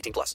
18 plus.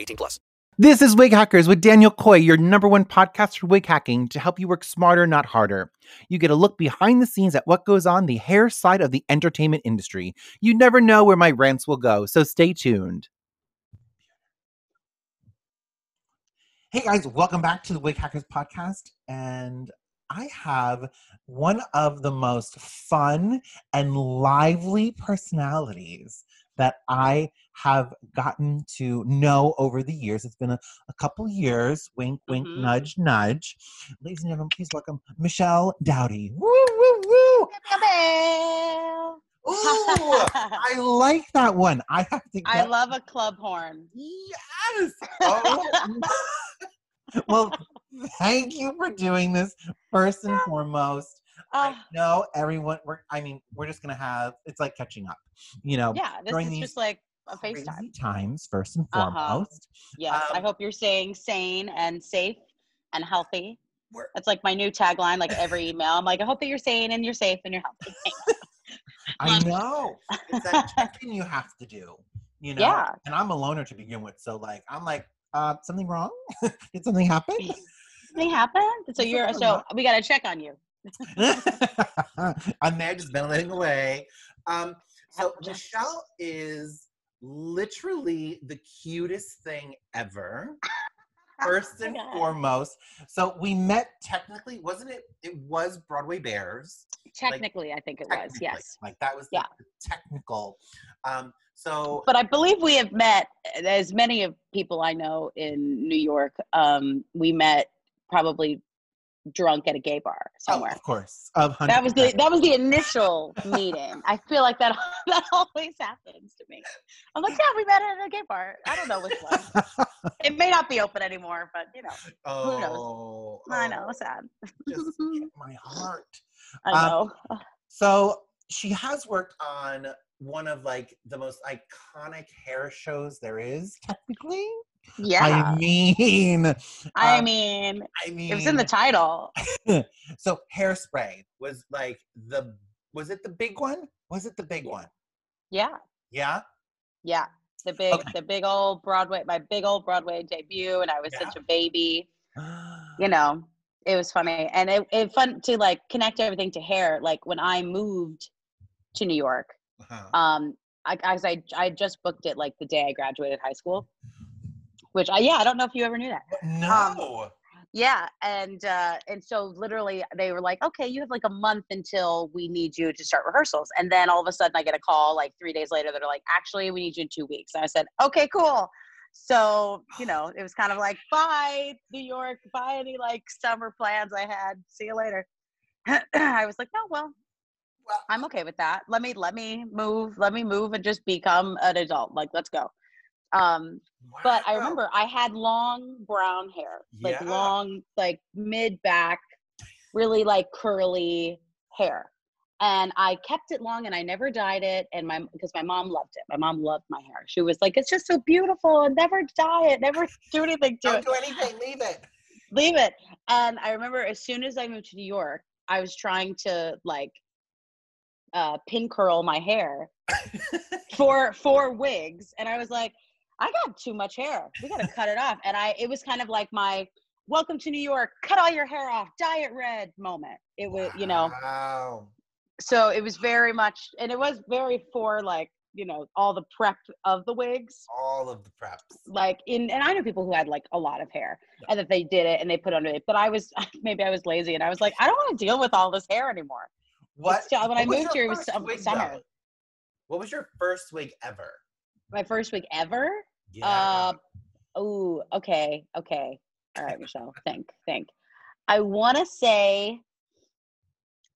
18 plus. This is Wig Hackers with Daniel Koye, your number one podcast for wig hacking to help you work smarter, not harder. You get a look behind the scenes at what goes on the hair side of the entertainment industry. You never know where my rants will go, so stay tuned. Hey guys, welcome back to the Wig Hackers podcast. And I have one of the most fun and lively personalities that I have gotten to know over the years. It's been a, a couple years. Wink, wink, Mhm. nudge, nudge. Ladies and gentlemen, please welcome Michelle Dowdy. Woo, woo, woo. Ooh, I like that one. I have to. I love a club horn. Yes. Oh. well, thank you for doing this. First and foremost, I Oh, know everyone. We're. I mean, we're just gonna have. It's like catching up. You know. yeah, this is these just like a crazy FaceTime. times. First and Uh-huh. foremost. Yes, I Um, hope you're staying sane and safe and healthy. That's like my new tagline. Like every email, I'm like, I hope that you're sane and you're safe and you're healthy. I know. It's that check-in you have to do. You know. Yeah. And I'm a loner to begin with, so like, I'm like, uh, something wrong? Did something happen? Something happened, so you're so we got to check on you. I'm there just ventilating away. Um, so Michelle is literally the cutest thing ever. First Oh and God. foremost. So we met technically, wasn't it? It was Broadway Bears. Technically, I think it was yes, Like that was the, Yeah. the technical. Um, so but I believe we have met. As many of people I know in New York, um, we met probably drunk at a gay bar oh, somewhere. of course. Of That was the that was the initial meeting. I feel like that that always happens to me. I'm like, yeah, we met at a gay bar. I don't know which one. It may not be open anymore, but you know, oh, knows? I know, oh, sad. just my heart. I Um, know. So she has worked on one of like the most iconic hair shows there is, technically. Yeah. I mean, I um, mean, I mean, it was in the title. so hairspray was like the was it the big one? Was it the big one? Yeah, Yeah. yeah. The big, Okay. the big old Broadway, my big old Broadway debut, and I was Yeah. such a baby. you know it was funny and it, it fun to like connect everything to hair like when i moved to new york Uh-huh. um i as i i just booked it like the day i graduated high school which i yeah i don't know if you ever knew that. No. yeah and uh and so literally they were like okay you have like a month until we need you to start rehearsals. And then all of a sudden i get a call like three days later that are like actually we need you in two weeks. And i said okay cool. So you know it was kind of like bye new york. Bye any like summer plans i had. See you later. I was like no well Well, i'm okay with that. Let me let me move let me move and just become an adult. Like let's go um but I remember I had long brown hair, like Yeah. long, like mid back, really like curly hair. And I kept it long and I never dyed it. And my, because my mom loved it. My mom loved my hair. She was like, it's just so beautiful and never dye it, never do anything to Don't it. do anything. Leave it. Leave it. And I remember as soon as I moved to New York, I was trying to like uh, pin curl my hair for for wigs and i was like i got too much hair we gotta cut it off and i it was kind of like my welcome to new york cut all your hair off dye it red moment it was you know Wow. so it was very much and it was very for like you know all the prep of the wigs All of the preps. like in and i know people who had like a lot of hair and that they did it and they put under it but i was maybe i was lazy and i was like i don't want to deal with all this hair anymore What? still- when I what was moved here, it was wig, summer. though? What was your first wig ever? my first wig ever Yeah. uh oh okay okay all right michelle think think i want to say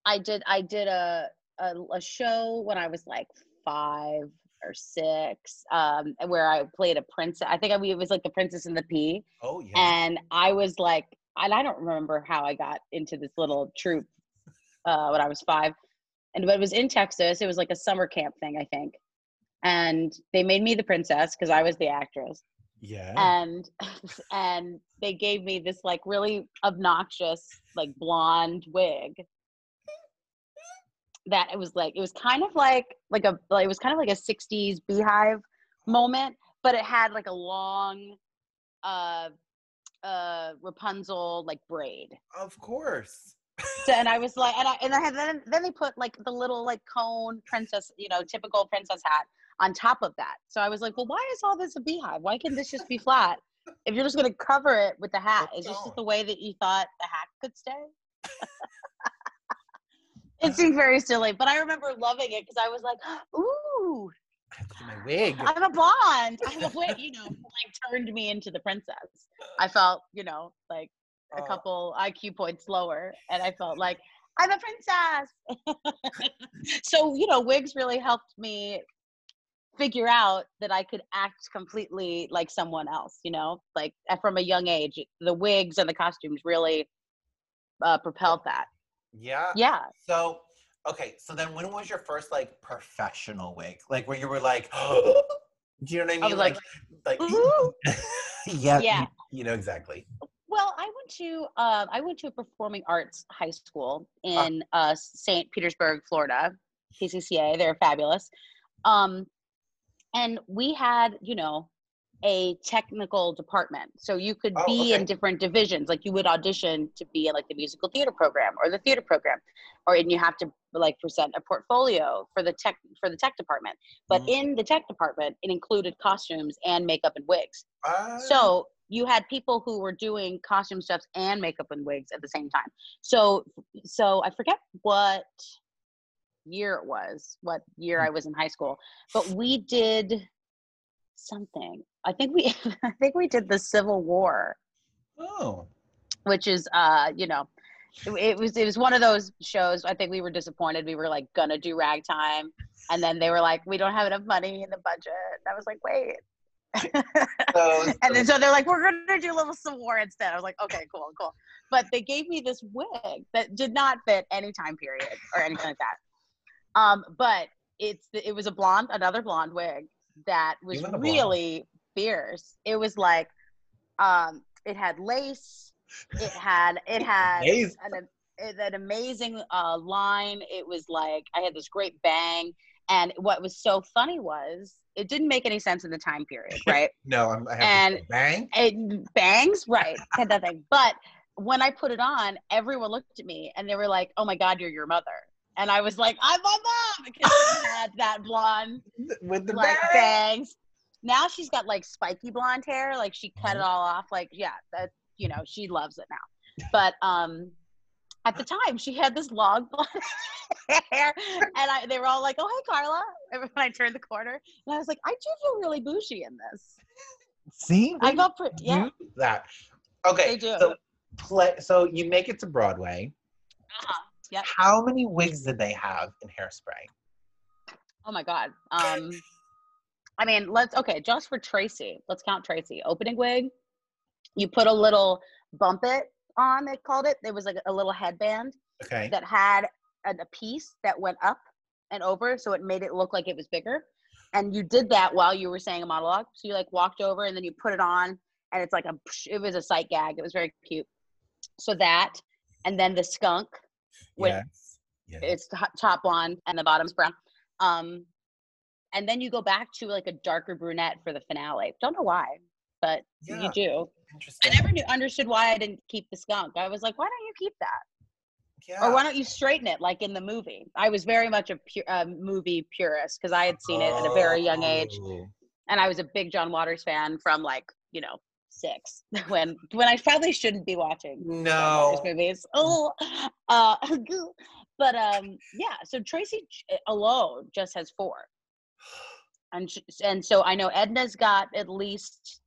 i did i did a, a a show when i was like five or six um where i played a princess i think I, it was like the princess and the pea oh yeah. and I was like, and I don't remember how I got into this little troop uh, when I was five, and but it was in Texas. It was like a summer camp thing, I think, and they made me the princess because I was the actress, yeah. and and they gave me this like really obnoxious like blonde wig that it was like it was kind of like like a like, it was kind of like a 60s beehive moment but it had like a long uh uh rapunzel like braid of course. so, and i was like and i and i had then then they put like the little like cone princess you know typical princess hat on top of that so i was like well why is all this a beehive why can't this just be flat if you're just going to cover it with the hat is this just the way that you thought the hat could stay it seemed very silly but i remember loving it because i was like ooh I have to do my wig. I'm a blonde. I'm a wit, you know, like turned me into the princess. I felt, you know, like a Oh. couple IQ points lower, and I felt like I'm a princess. so, you know, wigs really helped me figure out that I could act completely like someone else, you know, like from a young age. The wigs and the costumes really uh, propelled that. Yeah. Yeah. So okay, so then when was your first like professional wig? Like where you were like, do you know what I mean? I like, like, "Ooh." yeah, Yeah. You, you know exactly. Well, I went to uh, I went to a performing arts high school Ah. in uh, St. Petersburg, Florida, PCCA. They're fabulous, um, and we had you know a technical department, so you could Oh, be okay. in different divisions. Like you would audition to be in like the musical theater program or the theater program, or and you have to like present a portfolio for the tech for the tech department. But Mhm. in the tech department, it included costumes and makeup and wigs. Ah, So you had people who were doing costume stuffs and makeup and wigs at the same time. So so I forget what year it was, what year I was in high school, but we did something. I think we I think we did the Civil War, oh, which is uh, you know, it, it was it was one of those shows. I think we were disappointed. We were like gonna do ragtime, and then they were like, we don't have enough money in the budget. And I was like, wait. so, and then so they're like, we're gonna do a little some war instead. I was like, okay, cool, cool. But they gave me this wig that did not fit any time period or anything like that. Um, but it's it was a blonde, another blonde wig that was love a blonde. really fierce. It was like, um, it had lace. It had it had Lace. an, an amazing uh, line. It was like I had this great bang. And what was so funny was it didn't make any sense in the time period, right? no, I'm, I have and- bang. it bangs right had that thing but when i put it on everyone looked at me and they were like oh my god you're your mother and i was like i'm my mom because she had that blonde With the like bangs now she's got like spiky blonde hair like she cut it Mhm. all off like yeah that you know she loves it now but um at the time she had this long blonde hair and I, they were all like oh hey carla when i turned the corner and i was like i do feel really bougie in this See, i felt pretty yeah that. Okay, They do. so play. So you make it to Broadway. uh-huh. Yep. How many wigs did they have in Hairspray? Oh my god. Um I mean, let's okay, just for Tracy. Let's count Tracy. Opening wig. You put a little bump it on, they called it. It was like a little headband Okay. that had a, a piece that went up and over so it made it look like it was bigger. And you did that while you were saying a monologue. So you like walked over and then you put it on and it's like a it was a sight gag. It was very cute. So that and then the skunk with yes. Yes. it's top blonde and the bottom's brown. Um, and then you go back to like a darker brunette for the finale. Don't know why, but Yeah. you do. I never knew understood why I didn't keep the skunk. I was like, why don't you keep that? Yeah. Or why don't you straighten it like in the movie? I was very much a pu- uh, movie purist because I had seen it at a very young age, Oh. and I was a big John Waters fan from like you know six when when I probably shouldn't be watching No. Movies. Oh, uh, but um, yeah. So Tracy alone just has four, and sh- and so I know Edna's got at least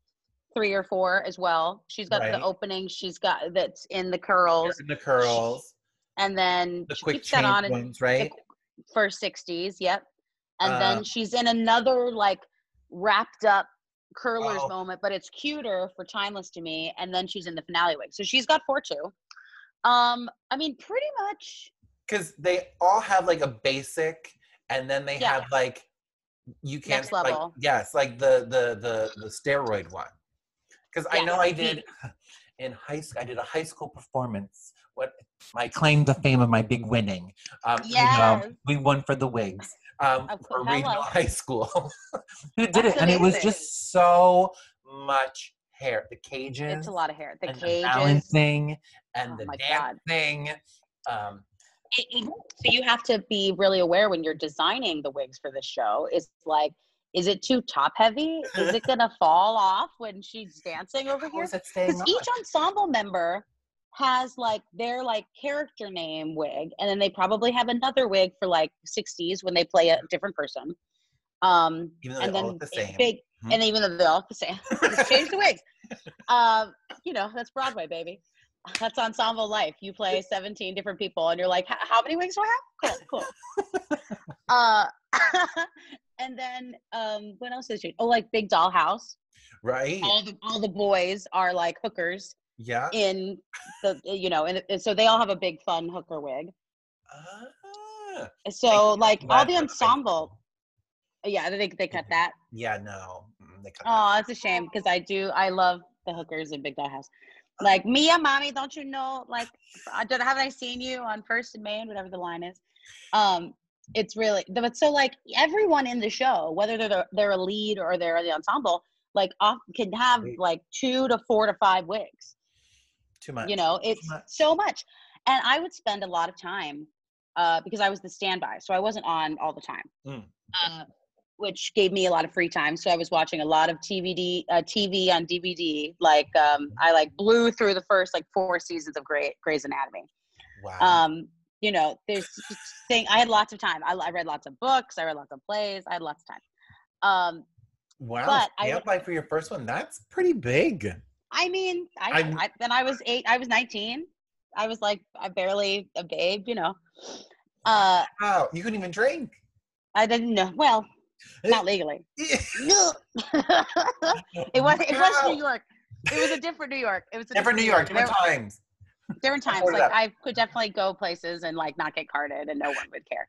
three or four as well. She's got Right. the opening. She's got that's in the curls, And the curls, and then the she quick keeps that on and ones, right? for 60s yep and Uh, then she's in another like wrapped up curlers moment but it's cuter for timeless to me and then she's in the finale wig so she's got four too um i mean pretty much Because they all have like a basic, and then they Yeah. have like you can't Next like yes, like the the the the steroid one. Because I know I did in high school. I did a high school performance. What my claim to fame of my big winning. Um, you know, we won for the Wigs. Um, for regional Hello. high school. Who did That's it? And it was just so much hair. The cages. it's a lot of hair the and the balancing and Oh the my God. dancing. Um, it- it- so you have to be really aware when you're designing the wigs for the show is like is it too top heavy is it gonna fall off when she's dancing over how here is it staying because each ensemble member has like their like character name wig and then they probably have another wig for like 60s when they play a different person. Um Even though and then all the same. big Mhm. and even though they're all the same change the wigs. Um you know that's broadway baby. That's ensemble life. You play 17 different people and you're like how many wigs do i have? Cool cool. Uh and then um what else is she oh like big dollhouse. Right? all the all the boys are like hookers yeah. in the you know and, and so they all have a big fun hooker wig Ah, so like all the ensemble yeah they, they cut that yeah, no. They cut oh that's a shame because i do i love the hookers in big Doll House. like mia mommy don't you know like i don't haven't i seen you on first and main whatever the line is um it's really but so like everyone in the show whether they're the, they're a lead or they're the ensemble like off can have like two to four to five wigs too much. you know it's much. so much and i would spend a lot of time uh, because i was the standby so i wasn't on all the time Mm. uh, which gave me a lot of free time so i was watching a lot of tvd uh, tv on dvd like um, i like blew through the first like four seasons of Grey, grey's anatomy Wow. um, you know there's thing i had lots of time I, I read lots of books i read lots of plays i had lots of time um, wow. but I I applied for your first one. That's pretty big. I mean, I, I then I was eight. I was nineteen. I was like, I barely a babe, you know. Uh, Wow. You couldn't even drink. I didn't know. Well, not legally. It was. It was New York. It was a different New York. It was a Different New York, different There- times. different times. Like. I could definitely go places and like not get carded, and no one would care.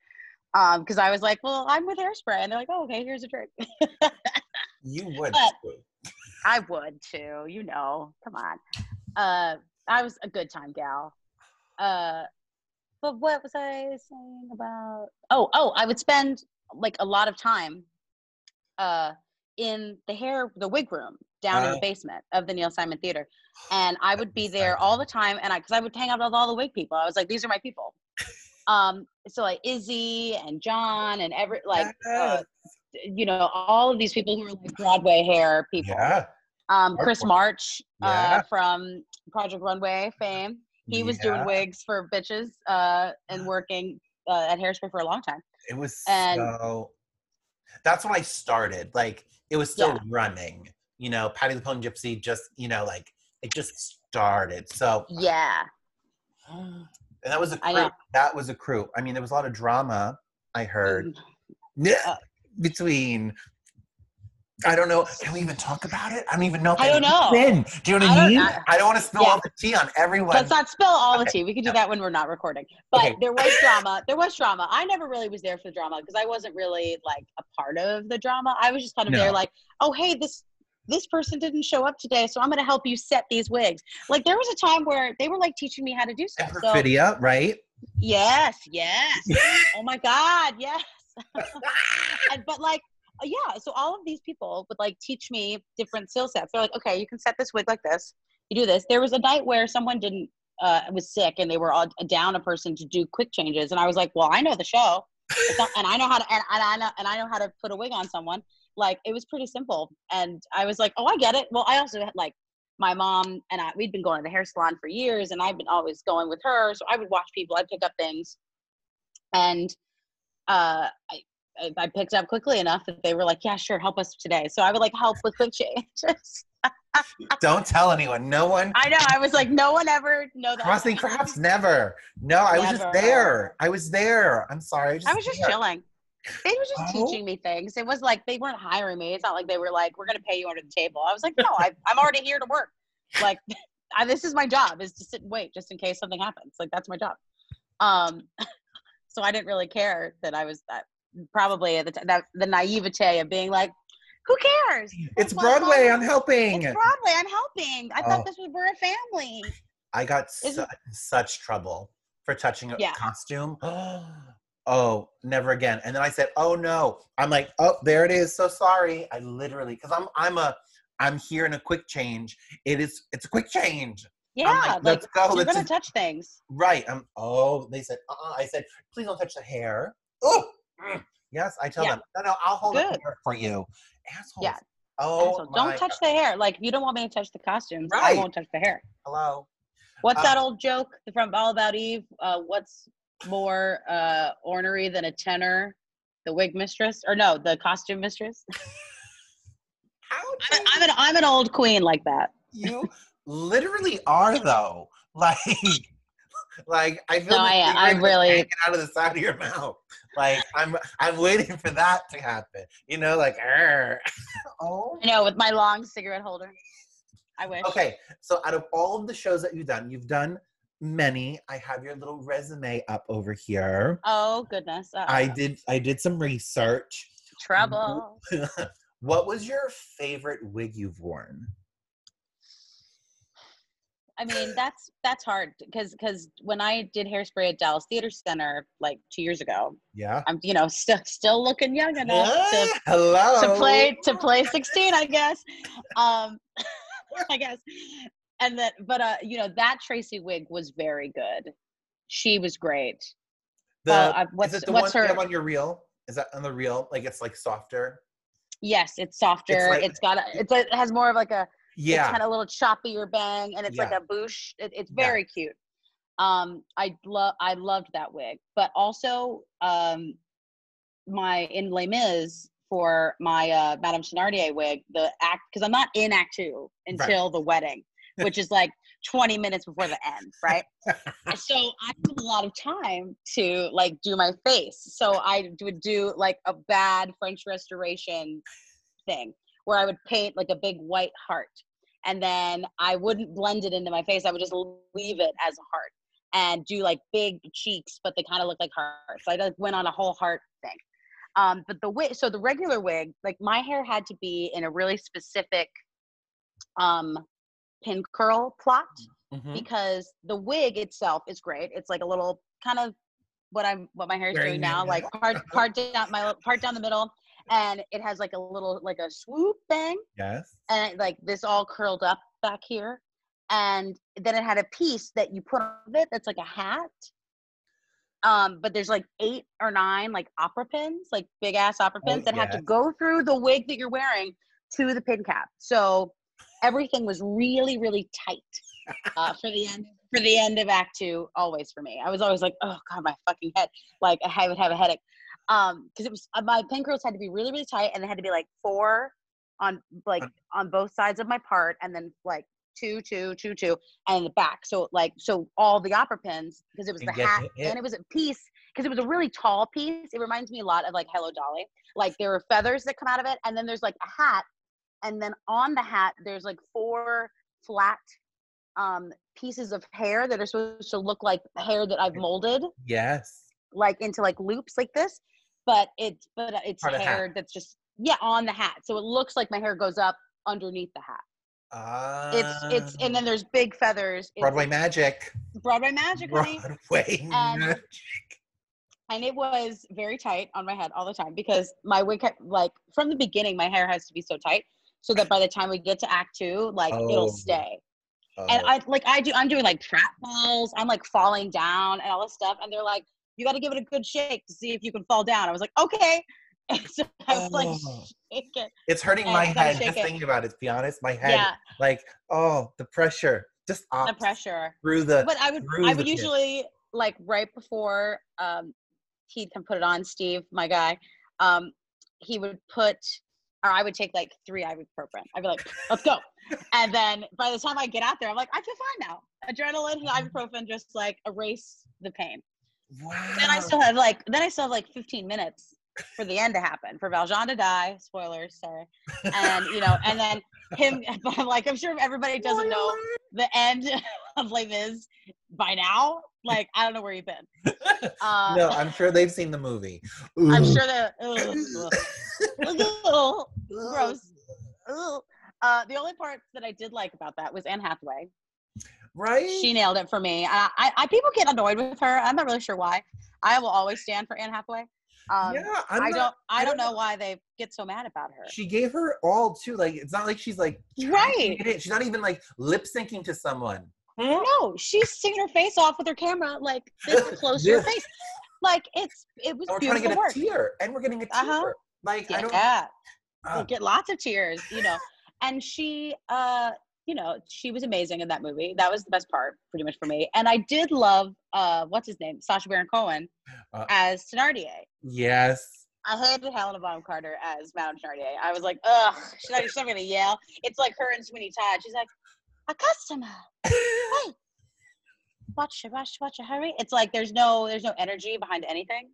Um, because I was like, well, I'm with hairspray, and they're like, oh, okay, here's a drink. You would. But-. I would too, you know. Come on. Uh I was a good time gal. Uh but what was I saying about Oh, oh, I would spend like a lot of time uh in the hair the wig room down in Uh. the basement of the Neil Simon Theater. And I would be there all the time and I cuz I would hang out with all the wig people. I was like these are my people. Um so like Izzy and John and every like uh, you know all of these people who are like Broadway hair people Yeah. um, Chris. March Yeah. uh, from Project Runway fame. He was doing wigs for bitches uh, and working uh, at Hairspray for a long time. It was and- so. That's when I started. Like it was still Yeah. running. You know, Patty the Pony Gypsy just you know like it just started. So Yeah, and that was a crew. That was a crew. I mean, there was a lot of drama. I heard Yeah, Uh, between. I don't know. Can we even talk about it? I don't even know. I don't know. Do you know what I mean? I- I, don't want to spill Yeah. all the tea on everyone. let's not spill all the tea. We can do No. that when we're not recording. But Okay. there was drama. There was drama. I never really was there for the drama because I wasn't really like a part of the drama. I was just kind of there like, oh hey, this this person didn't show up today, so I'm going to help you set these wigs. Like there was a time where they were like teaching me how to do and stuff. So perfidia, right? Yes, yes. oh my God, yes. and, but like, uh, yeah. So all of these people would like teach me different skill sets. They're like, okay, you can set this wig like this. You do this. There was a night where someone didn't uh, was sick and they were all down a person to do quick changes, and I was like, well, I know the show, not- and I know how to and, and I know and I know how to put a wig on someone. Like it was pretty simple, and I was like, oh, I get it. Well, I also had like my mom and I we'd been going to the hair salon for years, and I've been always going with her, so I would watch people, I'd pick up things, and uh, I. I- I picked up quickly enough that they were like, "Yeah, sure, help us today." So I would like help with quick changes. Don't tell anyone. No one. I know. I was like, no one ever know that. Crossing crafts, never. No, I was just there. I was there. I'm sorry. I was just there. chilling. They were just Oh. teaching me things. It was like they weren't hiring me. It's not like they were like, "We're gonna pay you under the table." I was like, "No, I, I'm already here to work. Like, I, this is my job is to sit and wait just in case something happens. Like that's my job." Um, so I didn't really care that I was that probably at the t- that the naivete of being like, "Who cares? It's Well, well, Broadway. I'm helping. It's Broadway. I'm helping. I Oh. thought this was we're a family." I got su- such trouble for touching a Yeah. costume. oh, never again. And then I said, "Oh no!" I'm like, "Oh, there it is. So sorry." I literally, because I'm, I'm a, I'm here in a quick change. It is, it's a quick change. Yeah, like, like let's go, you're let's gonna touch things. Right. I'm. Oh, they said. Uh-uh. I said, "Please don't touch the hair." Oh, mm. yes. I tell Yeah. them, "No, no, I'll hold it Good. here for you." Assholes. Yeah. Oh, Asshole. don't touch the hair. Like if you don't want me to touch the costumes, I won't touch the hair. Hello. What's Uh, that old joke from All About Eve? Uh, what's more uh, ornery than a tenor? The wig mistress, or no, the costume mistress. How I'm, I'm an I'm an old queen like that. you literally are though. Like, like I feel No, the I. I really- hanging out of the side of your mouth. Like I'm, I'm waiting for that to happen. You know, like, "Arr." oh. I know with my long cigarette holder. I wish. Okay, so out of all of the shows that you've done, you've done many. I have your little resume up over here. Oh goodness. uh I did, I did some research. trouble. what was your favorite wig you've worn? I mean, that's that's hard because because when I did hairspray at Dallas Theater Center like two years ago, Yeah. I'm you know still still looking young enough to Hello. to play to play 16 i guess um i guess and that but uh you know that tracy wig was very good she was great The, uh, uh, what's- is it the what's one her- on your reel? Is that on the reel? Like it's like softer? yes it's softer like- it's got a it's it has more of like a Yeah. It's kind of a little choppier bang and it's like a boosh. It, it's Yeah. very cute. Um i love i loved that wig. But also um my in Les Mis for my uh madame Thenardier wig the act because i'm not in act two until the wedding which is like 20 minutes before the end right? So i have a lot of time to like do my face. So i would do like a bad french restoration thing where i would paint like a big white heart and then i wouldn't blend it into my face. I would just leave it as a heart and do like big cheeks but they kind of look like hearts. I like went on a whole heart thing. Um but the wig so the regular wig like my hair had to be in a really specific um pin curl plot Mhm. because the wig itself is great. It's like a little kind of what I'm what my hair is doing now, like part part down my part down the middle, and it has like a little like a swoop bang, Yes. and it, like this all curled up back here, and then it had a piece that you put on it that's like a hat. Um, but there's like eight or nine like opera pins, like big ass opera Oh, pins that have to go through the wig that you're wearing to the pin cap. So everything was really, really tight uh, for the end for the end of act two always for me i was always like oh god my fucking head like i would have a headache um because it was uh, my pin curls had to be really really tight and they had to be like four on like On- on both sides of my part and then like two two two two and the back. So like so all the opera pins because it was And the hat hit. and it was a piece because it was a really tall piece. It reminds me a lot of like hello dolly. Like there are feathers that come out of it and then there's like a hat and then on the hat there's like four flat um pieces of hair that are supposed to look like hair that I've molded Yes. like into like loops like this but it's but it's Part of the hat. hair that's just yeah on the hat so it looks like my hair goes up underneath the hat Uh, it's it's and then there's big feathers It's Broadway magic. Broadway magic honey. Broadway And- magic. and it was very tight on my head all the time because my wig like from the beginning my hair has to be so tight so that by the time we get to act two like Oh. it'll stay And Oh. I like I do I'm doing like trap pratfalls. I'm like falling down and all this stuff. And they're like, you got to give it a good shake to see if you can fall down. I was like, okay. And so I was like, Oh. shake it. It's hurting and my head just it. thinking about it. To be honest, my head, Yeah, like, oh, the pressure, just the pressure. through the. But I would I would usually like right before um he'd come put it on, Steve, my guy, um, he would put or I would take like three ibuprofen. I'd be like, let's go. And then by the time I get out there, I'm like, I feel fine now. Adrenaline and ibuprofen just like erase the pain. Wow. Then I still have like then I still have like 15 minutes for the end to happen, for Valjean to die. Spoilers, sorry. And you know, and then him but I'm like, I'm sure everybody doesn't know the end of Les Mis by now. Like, I don't know where you've been. Uh, no, I'm sure they've seen the movie. I'm sure that gross. ugh. Uh, the only part that I did like about that was Anne Hathaway. Right? She nailed it for me. I, I, I people get annoyed with her. I'm not really sure why. I will always stand for Anne Hathaway. Um, yeah, I'm I not- don't I, I don't don't know why they get so mad about her. She gave her all too. Like it's not like she's like trying to Right. get it. She's not even like lip syncing to someone. No, she's singing her face off with her camera like this close to her face. Like it's it was And we're trying to beautiful get a tear, and we're getting a tear. Uh-huh. Like I don't. Yeah, ah, you get lots of tears, you know. And she, uh, you know, she was amazing in that movie. That was the best part, pretty much for me. And I did love, uh, what's his name, Sacha Baron Cohen Uh, as Thenardier. yes. I hated Helena Bonham Carter as Madame Thenardier. I was like, ugh, she's not, she's not gonna yell. It's like her and Sweeney Todd. She's like, a customer. Hey, watch it, watch, watch it, hurry. It's like there's no, there's no energy behind anything,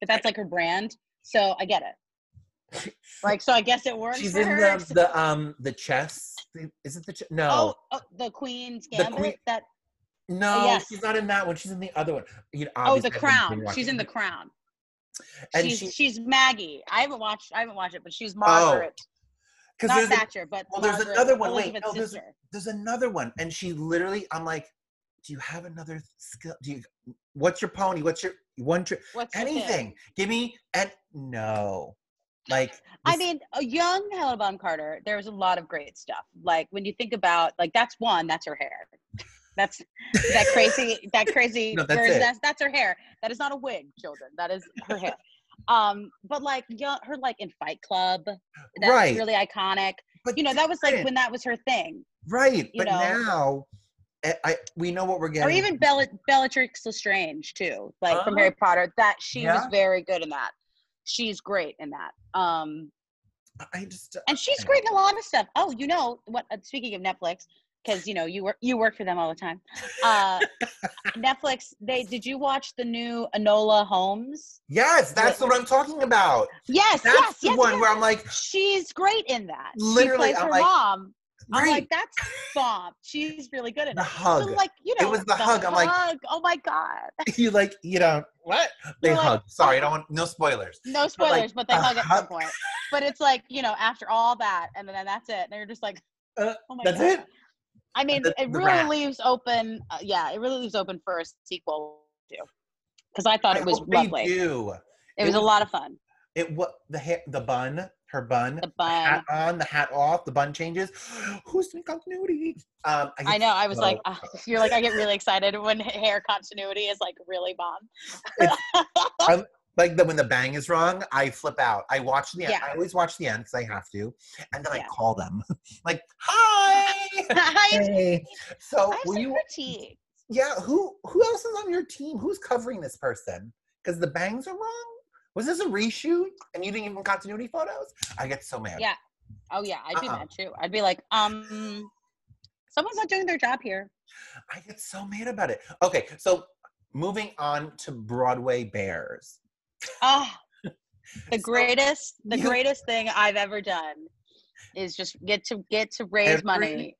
but that's like her brand. So I get it. Like, so I guess it works She's in the the um the chess. The- Is it the? No, Oh, oh, the Queen's The Gambit. Queen- that no, oh, yes. she's not in that one. She's in the other one. You know, oh, the Crown. She's in the. Crown. And she's she- she's Maggie. I haven't watched. I haven't watched it, but she's oh. Margaret. Because Not there's a- Thatcher, but well, there's Margaret, another one. Wait, no, there's- there's another one, and she literally, I'm like, do you have another skill? Do you? What's your pony? What's your one trick? What's? Anything? Give me and no, like. I mean, a young Helena Bonham Carter. There was a lot of great stuff. Like when you think about, like that's one. That's her hair. That's that crazy. That crazy. No, that's it. That's that's her hair. That is not a wig, children. That is her hair. Um, but like young, her like in Fight Club. That's Right. really iconic. but You know, that was like when that was her thing. right, you but know. now, I, I we know what we're getting. or even Bella, Bellatrix Lestrange too, like from Oh. Harry Potter. That she was very good in that. She's great in that. Um, I just and she's great in a lot of stuff. Oh, you know what? Uh, speaking of Netflix, because you know you work you work for them all the time. Uh, Netflix. They did you watch the new Enola Holmes? yes, that's what I'm talking about. Yes, That's yes, the yes, one yes. where I'm like, She's great in that. Literally, she plays I'm her like, mom. I'm like, that's bomb. She's really good at The it. hug. So like, you know, It was the hug. I'm like- oh my god. you like, you know what? They You're like, hug. Sorry, I don't want no spoilers. No spoilers, but they a hug at some point. But it's like, you know, after all that, and then that's it. And you're just like, Uh, oh my that's god. it? I mean, The- it really leaves open. Uh, yeah, it really leaves open for a sequel too. Because I thought I it was lovely. do. It It was a lot of fun. It what the hair, the bun, her bun, The bun. hat on, the hat off, the bun changes. Who's in continuity? Um, I get know. I was so- like, ah, you're like, I get really excited when hair continuity is like really bomb. like the, when the bang is wrong, I flip out. I watch the end. Yeah. I always watch the end because I have to, and then I call them like, "Hi, I have, hey." So I were you? Yeah. Who who else is on your team? Who's covering this person? Because the bangs are wrong. Was this a reshoot and you didn't even continuity photos? I get so mad. Yeah. Oh yeah, I'd be Uh-uh. mad too. I'd be like, um, someone's not doing their job here. I get so mad about it. Okay, so moving on to Broadway Bears. Ah, the greatest, the greatest thing I've ever done is just get to get to raise Every- money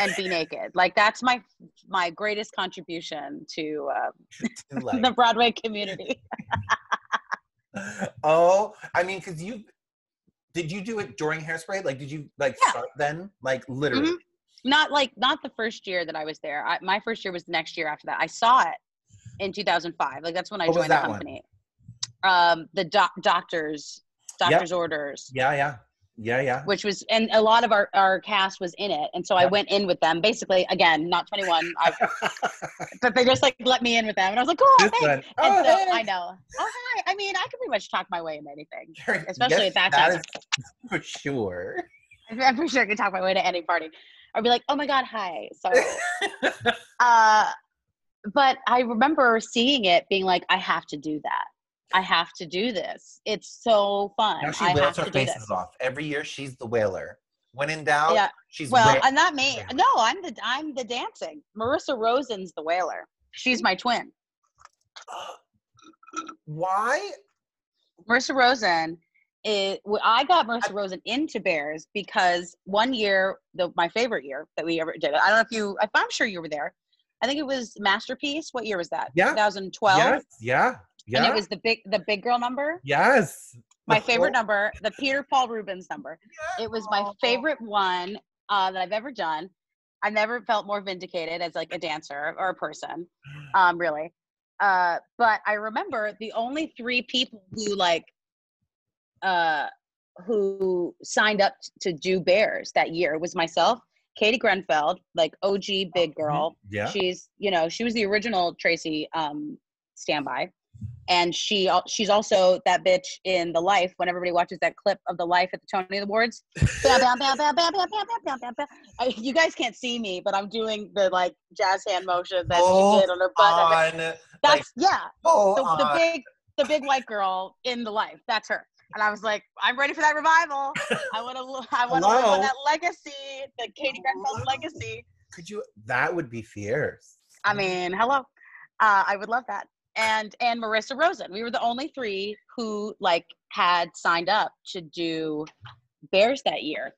and be naked. Like that's my my greatest contribution to uh, to, like- the Broadway community. Oh, I mean, because you did you do it during Hairspray? Like, did you like Yeah. start then? Like, literally. Mhm. Not like not the first year that I was there. I, my first year was the next year after that. I saw it in 2005. Like that's when I What joined the that one? company. Um, the doc- doctors, Yep. doctor's orders. Yeah, yeah. Yeah, yeah. which was and a lot of our, our cast was in it and so i went in with them basically again not 21 I, but they just like let me in with them and i was like cool This thanks. one. and Oh, so hey. i know oh hi i mean i can pretty much talk my way in anything especially yes, at that time. for sure. i'm pretty sure i can talk my way to any party i'd be like oh my god hi so uh but i remember seeing it being like i have to do that i have to do this it's so fun Now she i wails her faces off. Every year she's the wailer. When in doubt, Yeah. she's Well, wha- and not me. No, I'm the I'm the dancing. Marissa Rosen's the whaler. She's my twin. Why? Marissa Rosen well, I got Marissa Rosen into Bears because one year, the my favorite year that we ever did. it. I don't know if you if I'm sure you were there. I think it was Masterpiece. What year was that? Yeah. 2012. Yes. Yeah. Yeah. And it was the big the big girl number. yes. My favorite number, the Peter Paul Rubens number. It was my favorite one uh, that I've ever done. I never felt more vindicated as like a dancer or a person, um, really. Uh, but I remember the only three people who like uh, who signed up to do Bears that year was myself, Katie Grenfell, like OG big girl. Mm-hmm. Yeah. She's you know she was the original Tracy um, standby, and she she's also that bitch in the life when everybody watches that clip of the life at the tony awards you guys can't see me but i'm doing the like jazz hand motion that oh, she did on her butt on. that's like, yeah oh, the, the big the big white girl in the life that's her and I was like, I'm ready for that revival. I want to, I want to live on that legacy, the Katie Grenfell's legacy. Could you? That would be fierce. I mean, hello. Uh, I would love that. And and Marissa Rosen. We were the only three who like had signed up to do Bears that year.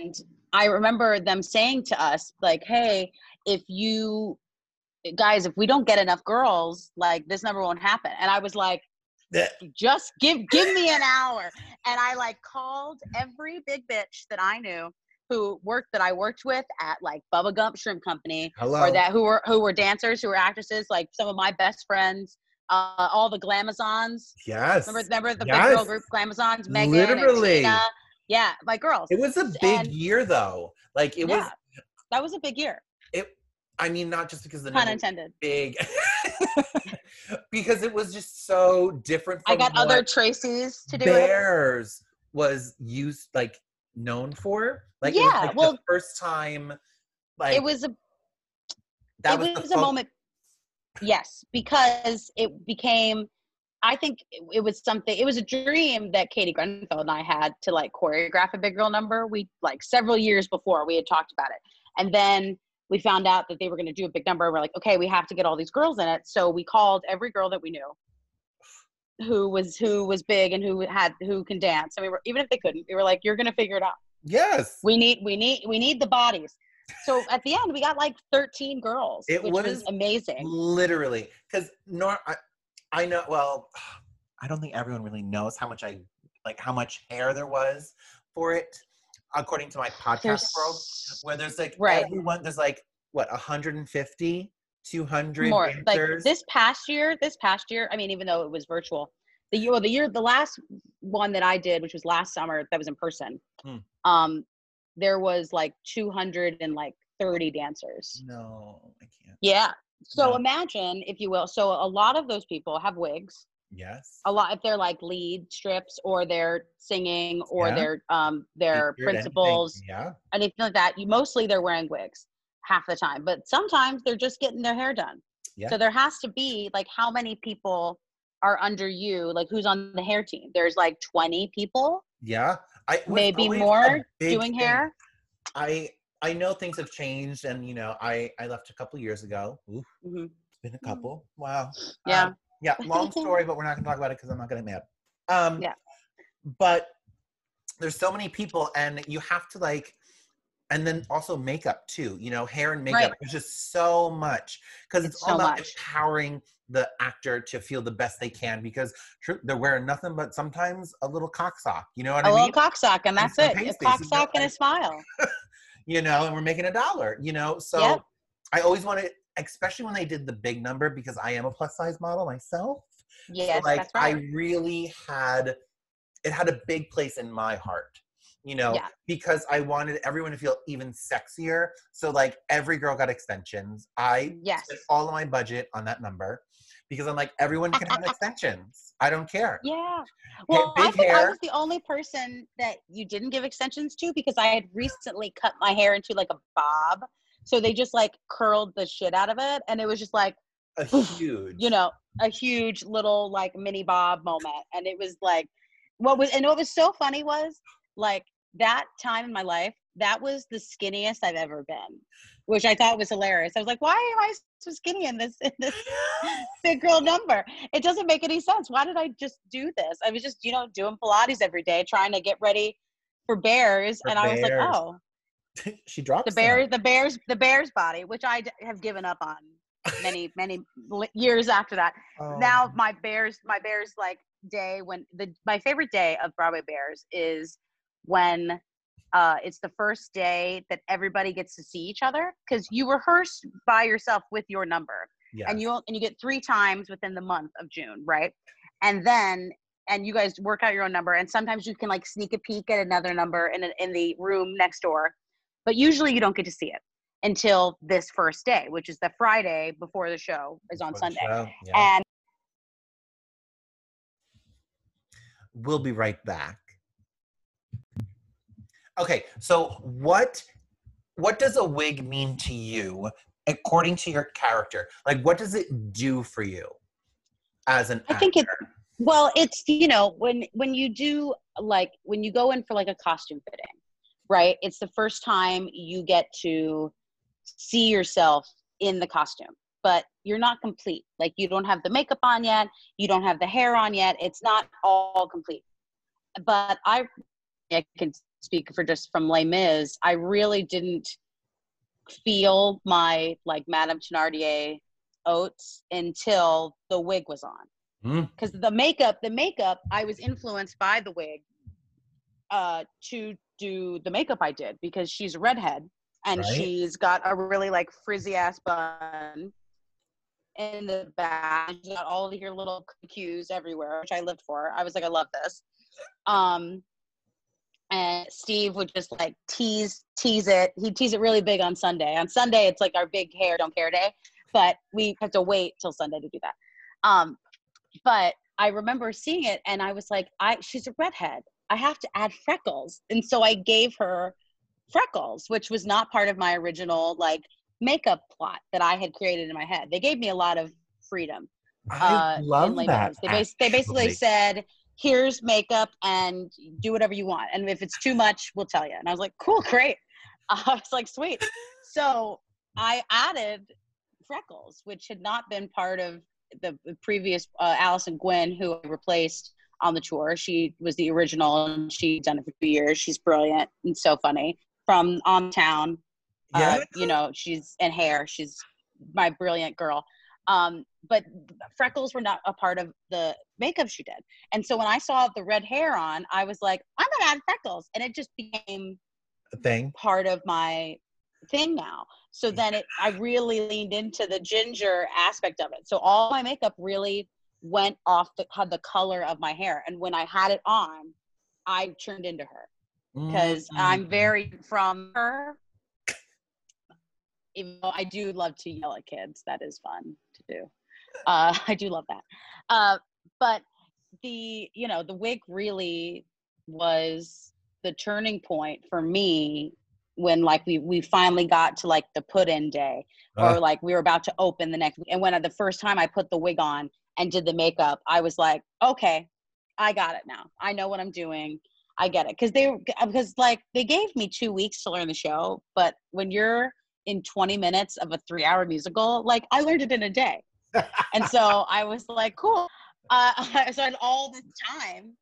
And I remember them saying to us, like, hey, if you guys, if we don't get enough girls, like this number won't happen. And I was like, just give give me an hour. And I like called every big bitch that I knew who worked that I worked with at like Bubba Gump Shrimp Company Hello. or that who were who were dancers, who were actresses, like some of my best friends, uh, all the Glamazons. Yes. Remember, remember the big girl Yes. group Glamazons, Megan, and Literally. Tina? Yeah, my girls. It was a big And- year though. Like it was. that was a big year, It. I mean, not just because the pun intended. big, because it was just so different. From I got other Tracy's to do it. Bears was used like known for. Like it was, Yeah, like, well, the first time. Like It was a that it was, was, a fo- moment yes because it became i think it, it was something it was a dream that katie grenfell and i had to like choreograph a big girl number we like several years before we had talked about it and then we found out that they were going to do a big number we're like okay we have to get all these girls in it so we called every girl that we knew who was who was big and who had who can dance. I mean, even if they couldn't we were like you're going to figure it out. Yes. we need we need we need the bodies. So at the end we got like 13 girls It which was, was amazing. literally because nor I, I know well i don't think everyone really knows how much i like how much hair there was for it according to my podcast There's- world where there's like Right. everyone there's like what 150 200 more like this past year this past year i mean even though it was virtual the year well, the year the last one that i did which was last summer that was in person Hmm. um there was like 200 and like 30 dancers no i can't yeah so No. imagine if you will so a lot of those people have wigs yes a lot if they're like lead strips or they're singing or Yeah. they're um they're Featured, anything. principals yeah anything like that you mostly they're wearing wigs half the time but sometimes they're just getting their hair done. Yeah. so there has to be like how many people are under you like who's on the hair team? There's like 20 people? Yeah. I maybe more doing thing. hair? I i know things have changed and you know i i left a couple years ago. Oof, Mhm. it's been a couple. Wow. Yeah. Um, yeah long story but we're not gonna talk about it because i'm not gonna mad. Um Yeah. but there's so many people and you have to like and then also makeup too you know hair and makeup Right. there's just so much because it's, It's all so about much. empowering the actor to feel the best they can because tr- they're wearing nothing but sometimes a little cock sock you know what a i mean? little cocksock and that's some it a pasties, cock sock and a smile you know, and we're making a dollar, you know. So Yep. I always wanted, especially when they did the big number, because I am a plus size model myself. yes so like that's right I really had it had a big place in my heart. You know, Yeah. because I wanted everyone to feel even sexier. So like every girl got extensions. I Yes. spent all of my budget on that number because I'm like everyone can have extensions. I don't care. Yeah. Well, I think I was the only person that you didn't give extensions to because I had recently cut my hair into like a bob. So they just like curled the shit out of it. And it was just like, A huge. you know, a huge little like mini bob moment. And it was like, what was, and what was so funny was like that time in my life, that was the skinniest I've ever been, which I thought was hilarious. I was like, why am I so skinny in this, in this big girl number? It doesn't make any sense. Why did I just do this? I was just, you know, doing Pilates every day, trying to get ready for bares. For and I was like, oh, she dropped the bares, the bares, the bares body, which I have given up on many, many years after that Oh. now my bares my bares like day when the my favorite day of broadway bares is when uh it's the first day that everybody gets to see each other because you rehearse by yourself with your number yes. and you and you get three times within the month of june right and then and you guys work out your own number and sometimes you can like sneak a peek at another number in, a, in the room next door but usually you don't get to see it until this first day which is the friday before the show is on For the sunday yeah. and We'll be right back. Okay, so what what does a wig mean to you according to your character? Like what does it do for you as an I think it- Well, it's you know when when you do like when you go in for like a costume fitting, right? It's the first time you get to see yourself in the costume, but you're not complete. Like you don't have the makeup on yet, you don't have the hair on yet. It's not all complete. But I, I can speak for just from Les Mis. I really didn't feel my like Madame Thenardier oats until the wig was on Mm. because the makeup the makeup i was influenced by the wig uh to do the makeup i did because she's a redhead and Right. she's got a really like frizzy ass bun in the back she's got all of your little cues everywhere which i lived for i was like i love this um and steve would just like tease tease it he'd tease it really big on sunday on sunday it's like our big hair don't care day but we have to wait till sunday to do that um but I remember seeing it and I was like, I she's a redhead. I have to add freckles. And so I gave her freckles, which was not part of my original like makeup plot that I had created in my head. They gave me a lot of freedom. I uh, love that. They, bas- they basically said, here's makeup and do whatever you want. And if it's too much, we'll tell you. And I was like, cool, great. I was like, sweet. So I added freckles, which had not been part of the previous uh, Allison Guinn, who I replaced on the tour. She was the original and she'd done it for two years. She's brilliant and so funny. From On Town, yeah. uh, you know, she's in hair. She's my brilliant girl. Um, but freckles were not a part of the makeup she did. And so when I saw the red hair on, I was like, I'm gonna add freckles, and it just became a thing. part of my thing now. So then it, I really leaned into the ginger aspect of it. So all my makeup really went off the had the color of my hair, and when I had it on, I turned into her because Mm. I'm very from her. Even though I do love to yell at kids, that is fun to do. Uh, I do love that. Uh, but the you know the wig really was the turning point for me when like we we finally got to like the put in day or Ah. like we were about to open the next and when I, the first time I put the wig on and did the makeup, I was like, okay, I got it now. I know what I'm doing. I get it because they because like they gave me two weeks to learn the show, but when you're in 20 minutes of a three hour musical, like I learned it in a day, and so I was like, cool. Uh, so I had all this time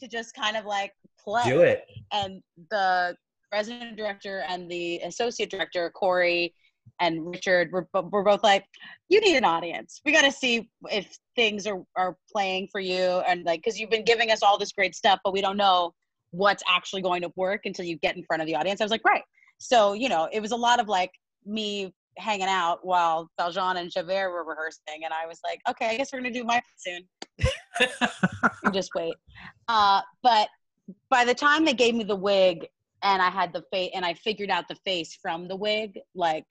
to just kind of like play. Do it. and the resident director and the associate director corey and richard were, were both like you need an audience. We got to see if things are, are playing for you. And like because you've been giving us all this great stuff but we don't know what's actually going to work until you get in front of the audience. I was like right. So you know it was a lot of like me hanging out while valjean and javert were rehearsing and i was like okay i guess we're gonna do my soon just wait. Uh, but by the time they gave me the wig, and I had the face, and I figured out the face from the wig. Like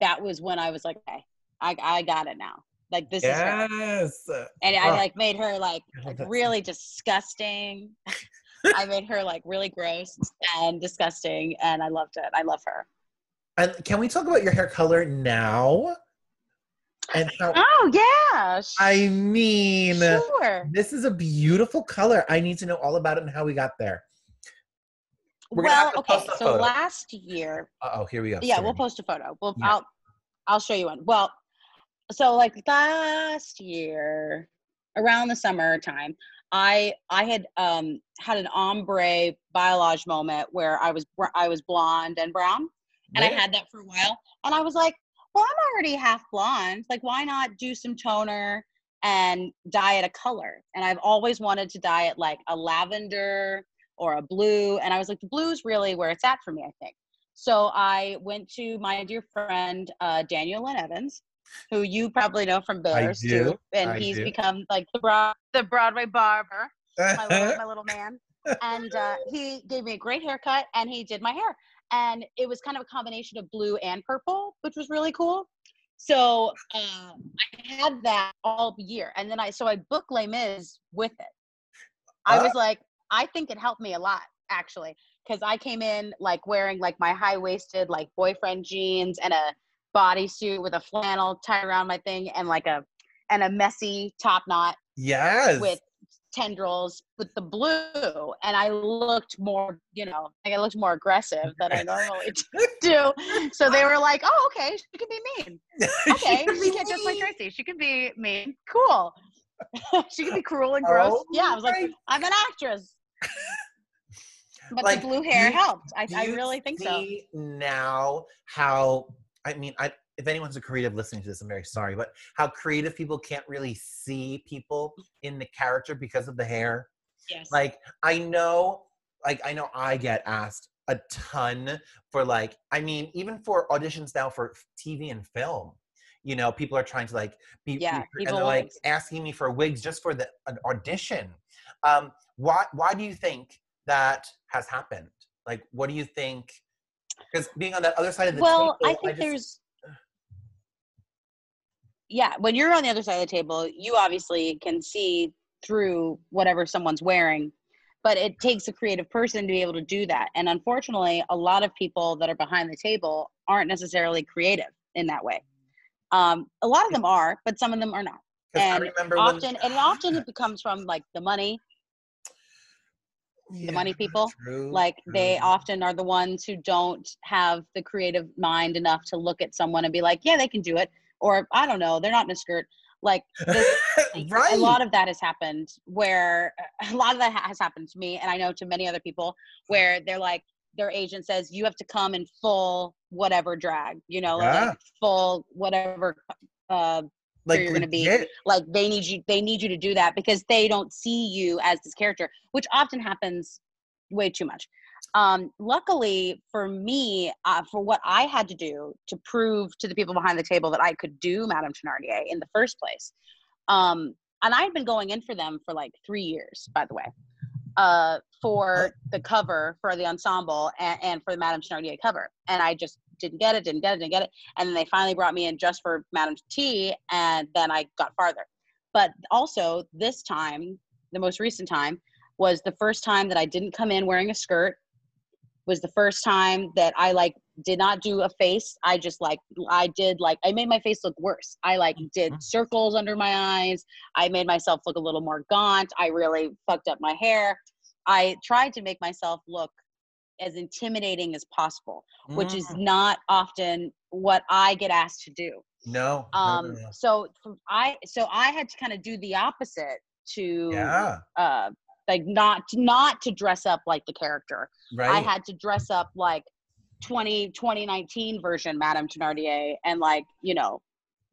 that was when I was like, okay, I I got it now. Like this is her. Yes. And I like made her like, like really disgusting. I made her like really gross and disgusting, and I loved it. I love her. And can we talk about your hair color now? And how Oh yeah, I mean, sure. this is a beautiful color. I need to know all about it and how we got there. We're Well, okay. So photo. last year, oh, here we go. yeah, Sorry. we'll post a photo. Well, Yeah. I'll I'll show you one. Well, so like last year, around the summertime, I I had um had an ombre balayage moment where I was I was blonde and brown, and I had that for a while, and I was like, well, I'm already half blonde. Like, why not do some toner and dye it a color? And I've always wanted to dye it like a lavender or a blue, and I was like, the blue's really where it's at for me, I think. So I went to my dear friend uh, Daniel Lynn Evans, who you probably know from Bares too, and I he's do. become like the broad, the Broadway barber, my little, my little man. And uh, he gave me a great haircut, and he did my hair, and it was kind of a combination of blue and purple, which was really cool. So uh, I had that all year, and then I so I booked Les Mis with it. I was like, I think it helped me a lot actually, because I came in like wearing like my high waisted like boyfriend jeans and a bodysuit with a flannel tied around my thing and like a and a messy top knot yes. with tendrils with the blue and I looked more, you know, like I looked more aggressive than I normally do. So they were like, "Oh, okay, she can be mean. Okay, she can't just like Tracy. She can be mean. Cool. she can be cruel and gross. Oh yeah, I was like, I'm an actress." But Like, the blue hair helped. I, I really think so. Now, how I mean, I if anyone's a creative listening to this, I'm very sorry, but how creative people can't really see people in the character because of the hair. Yes. Like I know, like I know I get asked a ton for like, I mean, even for auditions now for TV and film. You know, people are trying to like be, be Yeah, cre- and they're like asking me for wigs just for the an audition. Um, why why do you think that has happened? Like, what do you think? Because being on that other side of the well, table, I think just- there's yeah, when you're on the other side of the table, you obviously can see through whatever someone's wearing, but it takes a creative person to be able to do that. And unfortunately, a lot of people that are behind the table aren't necessarily creative in that way. Um, a lot of them are, but some of them are not. And remember when- often, and often it becomes from like the money. the money people, true, like they often are the ones who don't have the creative mind enough to look at someone and be like yeah they can do it or i don't know they're not in a skirt like this, right. a lot of that has happened where a lot of that has happened to me and i know to many other people where they're like their agent says you have to come in full whatever drag you know Yeah. like full whatever uh like you're gonna be- like they need you they need you to do that because they don't see you as this character which often happens way too much um luckily for me uh, for what i had to do to prove to the people behind the table that i could do madame Thenardier in the first place um and i had been going in for them for like three years by the way uh for the cover for the ensemble and, and for the madame Thenardier cover and i just didn't get it didn't get it didn't get it and then they finally brought me in just for Madame T, and then I got farther. But also, this time, the most recent time, was the first time that I didn't come in wearing a skirt. Was the first time that I like did not do a face. I just like I did like I made my face look worse. I like did circles under my eyes. I made myself look a little more gaunt. I really fucked up my hair. I tried to make myself look as intimidating as possible which is Mm, not often what I get asked to do. no. no, Um, no, no. so I so I had to kind of do the opposite to yeah, uh, like not not to dress up like the character. right. I had to dress up like 20 2019 version Madame Thenardier and like you know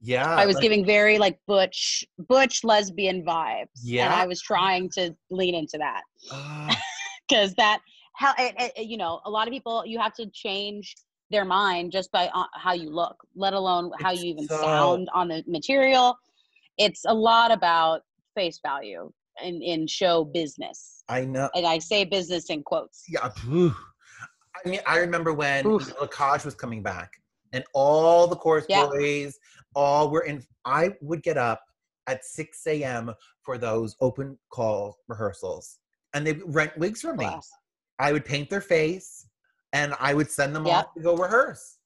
yeah, I was like- giving very like butch butch lesbian vibes. and Yeah. I was trying to lean into that Ah, because that how it, it, you know a lot of people you have to change their mind just by uh, how you look let alone how you even so- sound on the material it's a lot about face value in in show business I know. and i say business in quotes Yeah. phew. I mean, I remember when Oof. La Cage was coming back, and all the chorus Yeah. boys, all were in. I would get up at six a.m. for those open call rehearsals, and they rent wigs from me. Class. I would paint their face, and I would send them Yep. off to go rehearse.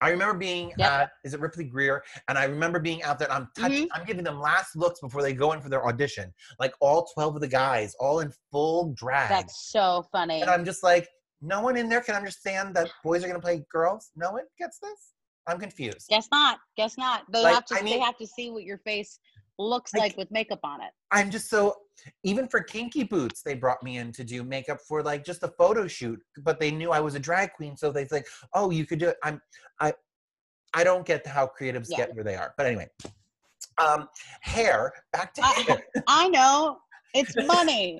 I remember being Yep. at is it Ripley Grier, and I remember being out there. And I'm touching, Mm-hmm. I'm giving them last looks before they go in for their audition. Like all twelve of the guys, all in full drag. That's so funny. And I'm just like, no one in there can understand that boys are gonna play girls. No one gets this. I'm confused. Guess not. Guess not. They Like, have to. I mean- they have to see what your face looks Like- like with makeup on it. I'm just so even for Kinky Boots, they brought me in to do makeup for like just a photo shoot, but they knew I was a drag queen, so they think, oh, you could do it. I'm I I don't get how creatives Yeah. get where they are. But anyway. Um hair, back to I- hair. I know. It's money.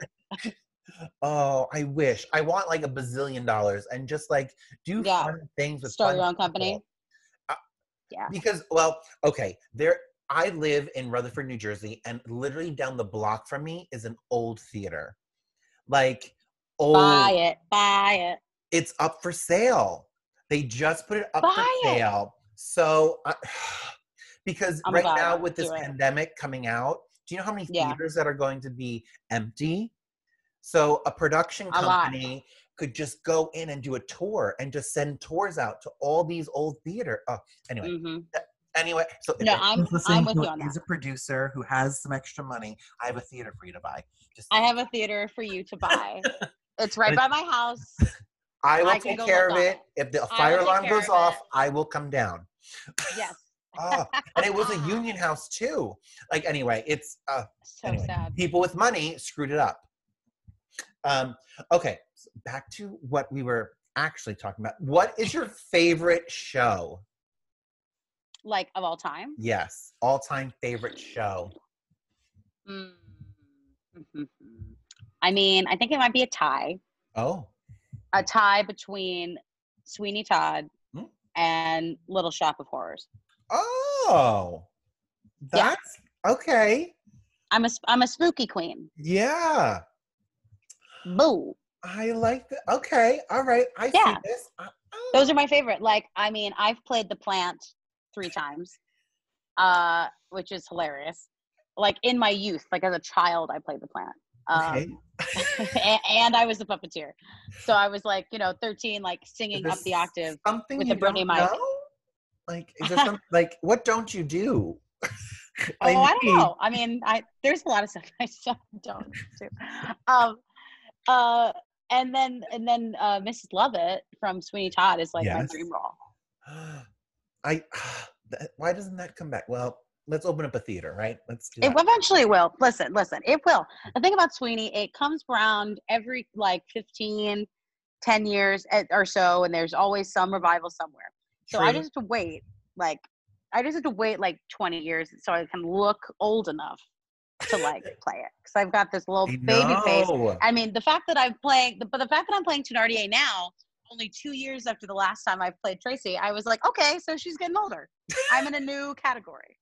Oh, I wish. I want like a bazillion dollars and just like do Yeah. fun things with Start fun your own people. company. Uh, Yeah. Because well, okay, there I live in Rutherford, New Jersey, and literally down the block from me is an old theater. Like old Buy it. Buy it. it's up for sale. They just put it up for it. sale. So uh, because I'm right now it. with this pandemic coming out, do you know how many Yeah. theaters that are going to be empty? So a production A company could just go in and do a tour and just send tours out to all these old theater. Oh, anyway, hmm anyway. So No, I'm- I'm with you on is a producer who has some extra money, I have a theater for you to buy. Just I have a theater for you to buy. it's right by my house. I will I take care of it. it. If the fire alarm goes of off, it. I will come down. Yes. Oh, and it was a union house too. Like anyway, it's uh So Anyway. sad. people with money screwed it up. Um okay, so back to what we were actually talking about. What is your favorite show? Like of all time. Yes, all-time favorite show. Mm. I mean, I think it might be a tie. Oh. A tie between Sweeney Todd Hmm. and Little Shop of Horrors. Oh. Yeah. That's okay. I'm a I'm a spooky queen. Yeah. Boo. I like that. Okay. All right. I Yeah. see this. Uh, oh. Those are my favorite. Like, I mean, I've played the plant three times, uh, which is hilarious. Like in my youth, like as a child, I played the plant. Um, a- and I was the puppeteer. So I was like, you know, 13, like singing up the octave. Something with the don't mic. know? Like, is there some like what don't you do? Oh, I, don't know. I mean, I there's a lot of stuff I still don't do. Um, uh, and then and then uh, Mrs. Lovett from Sweeney Todd is like my dream role. I that, why doesn't that come back? Well, let's open up a theater, right? Let's do It that. eventually will. Listen, listen, it will. The thing about Sweeney, it comes around every like 15, 10 years eh, or so, and there's always some revival somewhere. So I just have to wait, like, I just have to wait like 20 years so I can look old enough to like play it. Because I've got this little baby face. I mean, the fact that I'm playing, but the fact that I'm playing Thenardier now, only two years after the last time I played Tracy, I was like, okay, so she's getting older. I'm in a new category.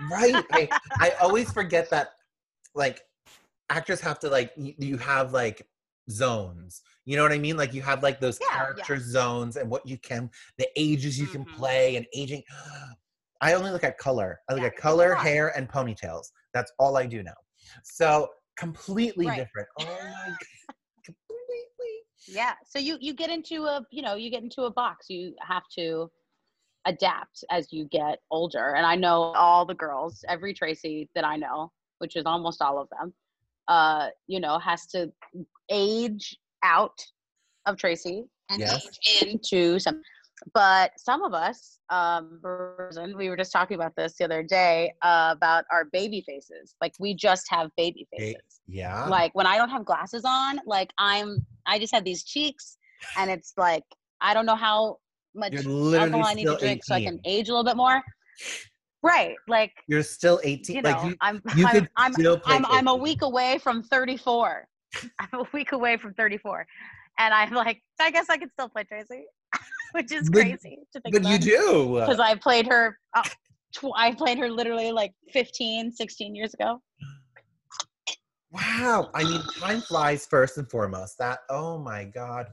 right. I, I always forget that like actors have to like you, you have like zones. You know what I mean? Like you have like those Yeah, yeah. character zones and what you can the ages you can Mhm. play and aging. I only look at color. I look Yeah, at color, hair, and ponytails. That's all I do now. So completely Right. different. Oh my. Yeah. So you you get into a you know you get into a box. You have to adapt as you get older. And I know all the girls, every Tracy that I know, which is almost all of them, uh, you know, has to age out of Tracy and Yes. age into some. But some of us, um, we were just talking about this the other day uh, about our baby faces. Like we just have baby faces Yeah. like when I don't have glasses on, like I'm I just have these cheeks and it's like I don't know how much alcohol I need to drink so I can age a little bit more. Right. Like, You're still 18. you know, like you, I'm you I'm could I'm, still play I'm, I'm a week away from 34. I'm a week away from 34. And I'm like, I guess I could still play Tracy, which is But- crazy to think But you do. Because I played her, uh, tw- I played her literally like 15, 16 years ago. Wow. I mean, time flies first and foremost. That, oh my God.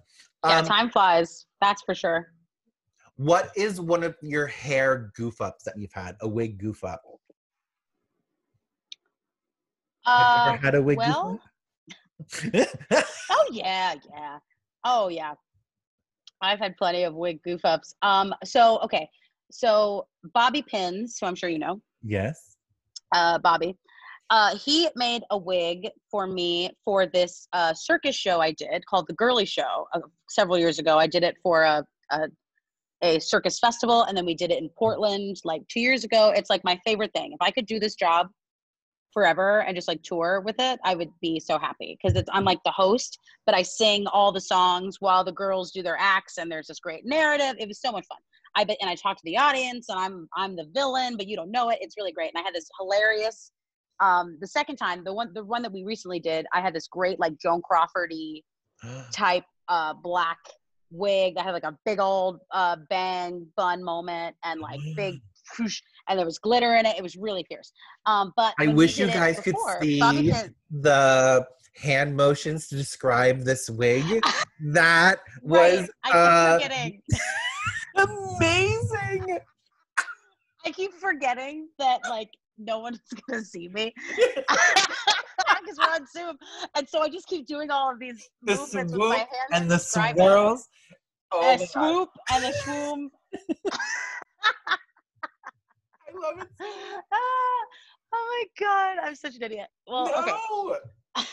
Yeah, Um, time flies. That's for sure. what is one of your hair goof ups that you've had? A wig goof up? Have you Uh, ever had a wig well, goof up? oh yeah, yeah. Oh yeah. I've had plenty of wig goof ups. Um, so okay, so Bobby Pins, who I'm sure you know, yes. uh, Bobby. Uh, he made a wig for me for this uh, circus show I did called the Girly Show uh, several years ago. I did it for a, a a circus festival, and then we did it in Portland like two years ago. It's like my favorite thing. If I could do this job forever and just like tour with it, I would be so happy because it's I'm like the host, but I sing all the songs while the girls do their acts, and there's this great narrative. It was so much fun. I bet, and I talk to the audience, and I'm I'm the villain, but you don't know it. It's really great, and I had this hilarious. Um, the second time, the one the one that we recently did, I had this great like Joan Crawfordy type uh black wig that had like a big old uh bang bun moment and like big whoosh, and there was glitter in it. It was really fierce. Um, but I wish you guys could see Bobby the hand motions to describe this wig. That was Right, I keep uh, forgetting. amazing. I keep forgetting that like no one's gonna see me because we're on Zoom, and so I just keep doing all of these The movements with my hands and the swirls. Oh a my God, swoop and a swoom. I love it. Ah, oh my god, I'm such an idiot. Well, okay.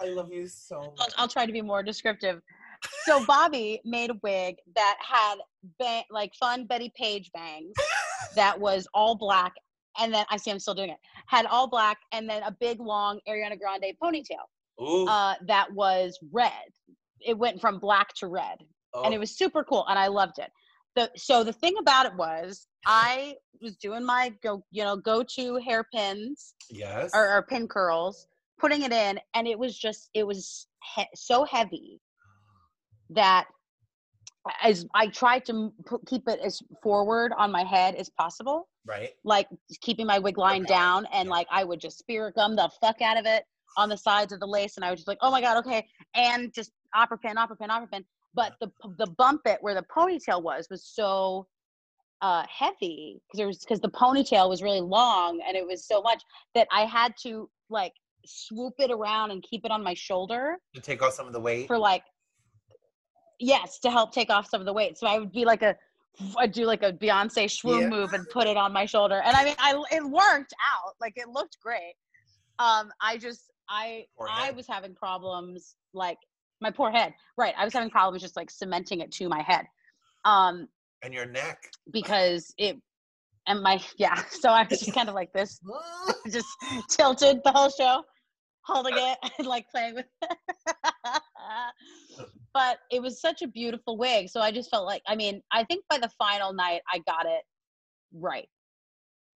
I love you so I'll, much. I'll try to be more descriptive. So Bobby made a wig that had ba- like fun Bettie Page bangs that was all black, and then I see I'm still doing it. Had all black, and then a big long Ariana Grande ponytail uh, that was red. It went from black to red, and it oh, was super cool, and I loved it. The, so the thing about it was I was doing my go you know go to hairpins yes. or, or pin curls, putting it in, and it was just it was he- so heavy that as I tried to pu- keep it as forward on my head as possible, right. like keeping my wig line Okay. down, and Yeah. like I would just spirit gum the fuck out of it on the sides of the lace, and I was just like, oh my god, okay, and just opera pin, opera pin, opera pin. But the the bump it where the ponytail was was so uh heavy because there was because the ponytail was really long and it was so much that I had to like swoop it around and keep it on my shoulder To take off some of the weight. for like yes to help take off some of the weight. So i would be like a i'd do like a beyonce swoon Yeah. move and put it on my shoulder. And i mean i it worked out. Like it looked great. Um i just i i was having problems like my poor head right i was having problems just like cementing it to my head um and your neck. because it and my yeah so i was just kind of like this just tilted the whole show, holding it and like playing with it. but it was such a beautiful wig. So I just felt like, I mean, I think by the final night, I got it right.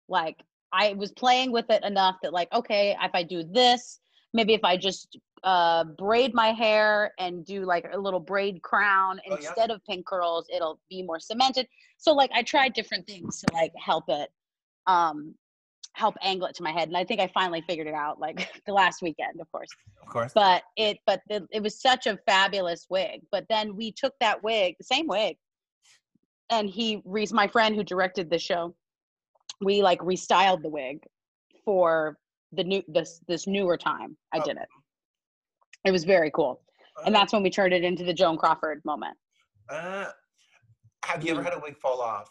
Like I was playing with it enough that, like, okay, if I do this, maybe if I just uh, braid my hair and do like a little braid crown Oh, yeah. instead of pin curls, it'll be more cemented. So like I tried different things to like help it um help angle it to my head and i think i finally figured it out like the last weekend of course Of course. but it but it, it was such a fabulous wig but then we took that wig the same wig and he Reese, my friend who directed the show we like restyled the wig for the new this this newer time i Oh. did it it was very cool and that's when we turned it into the joan crawford moment Uh, have you ever had a wig fall off?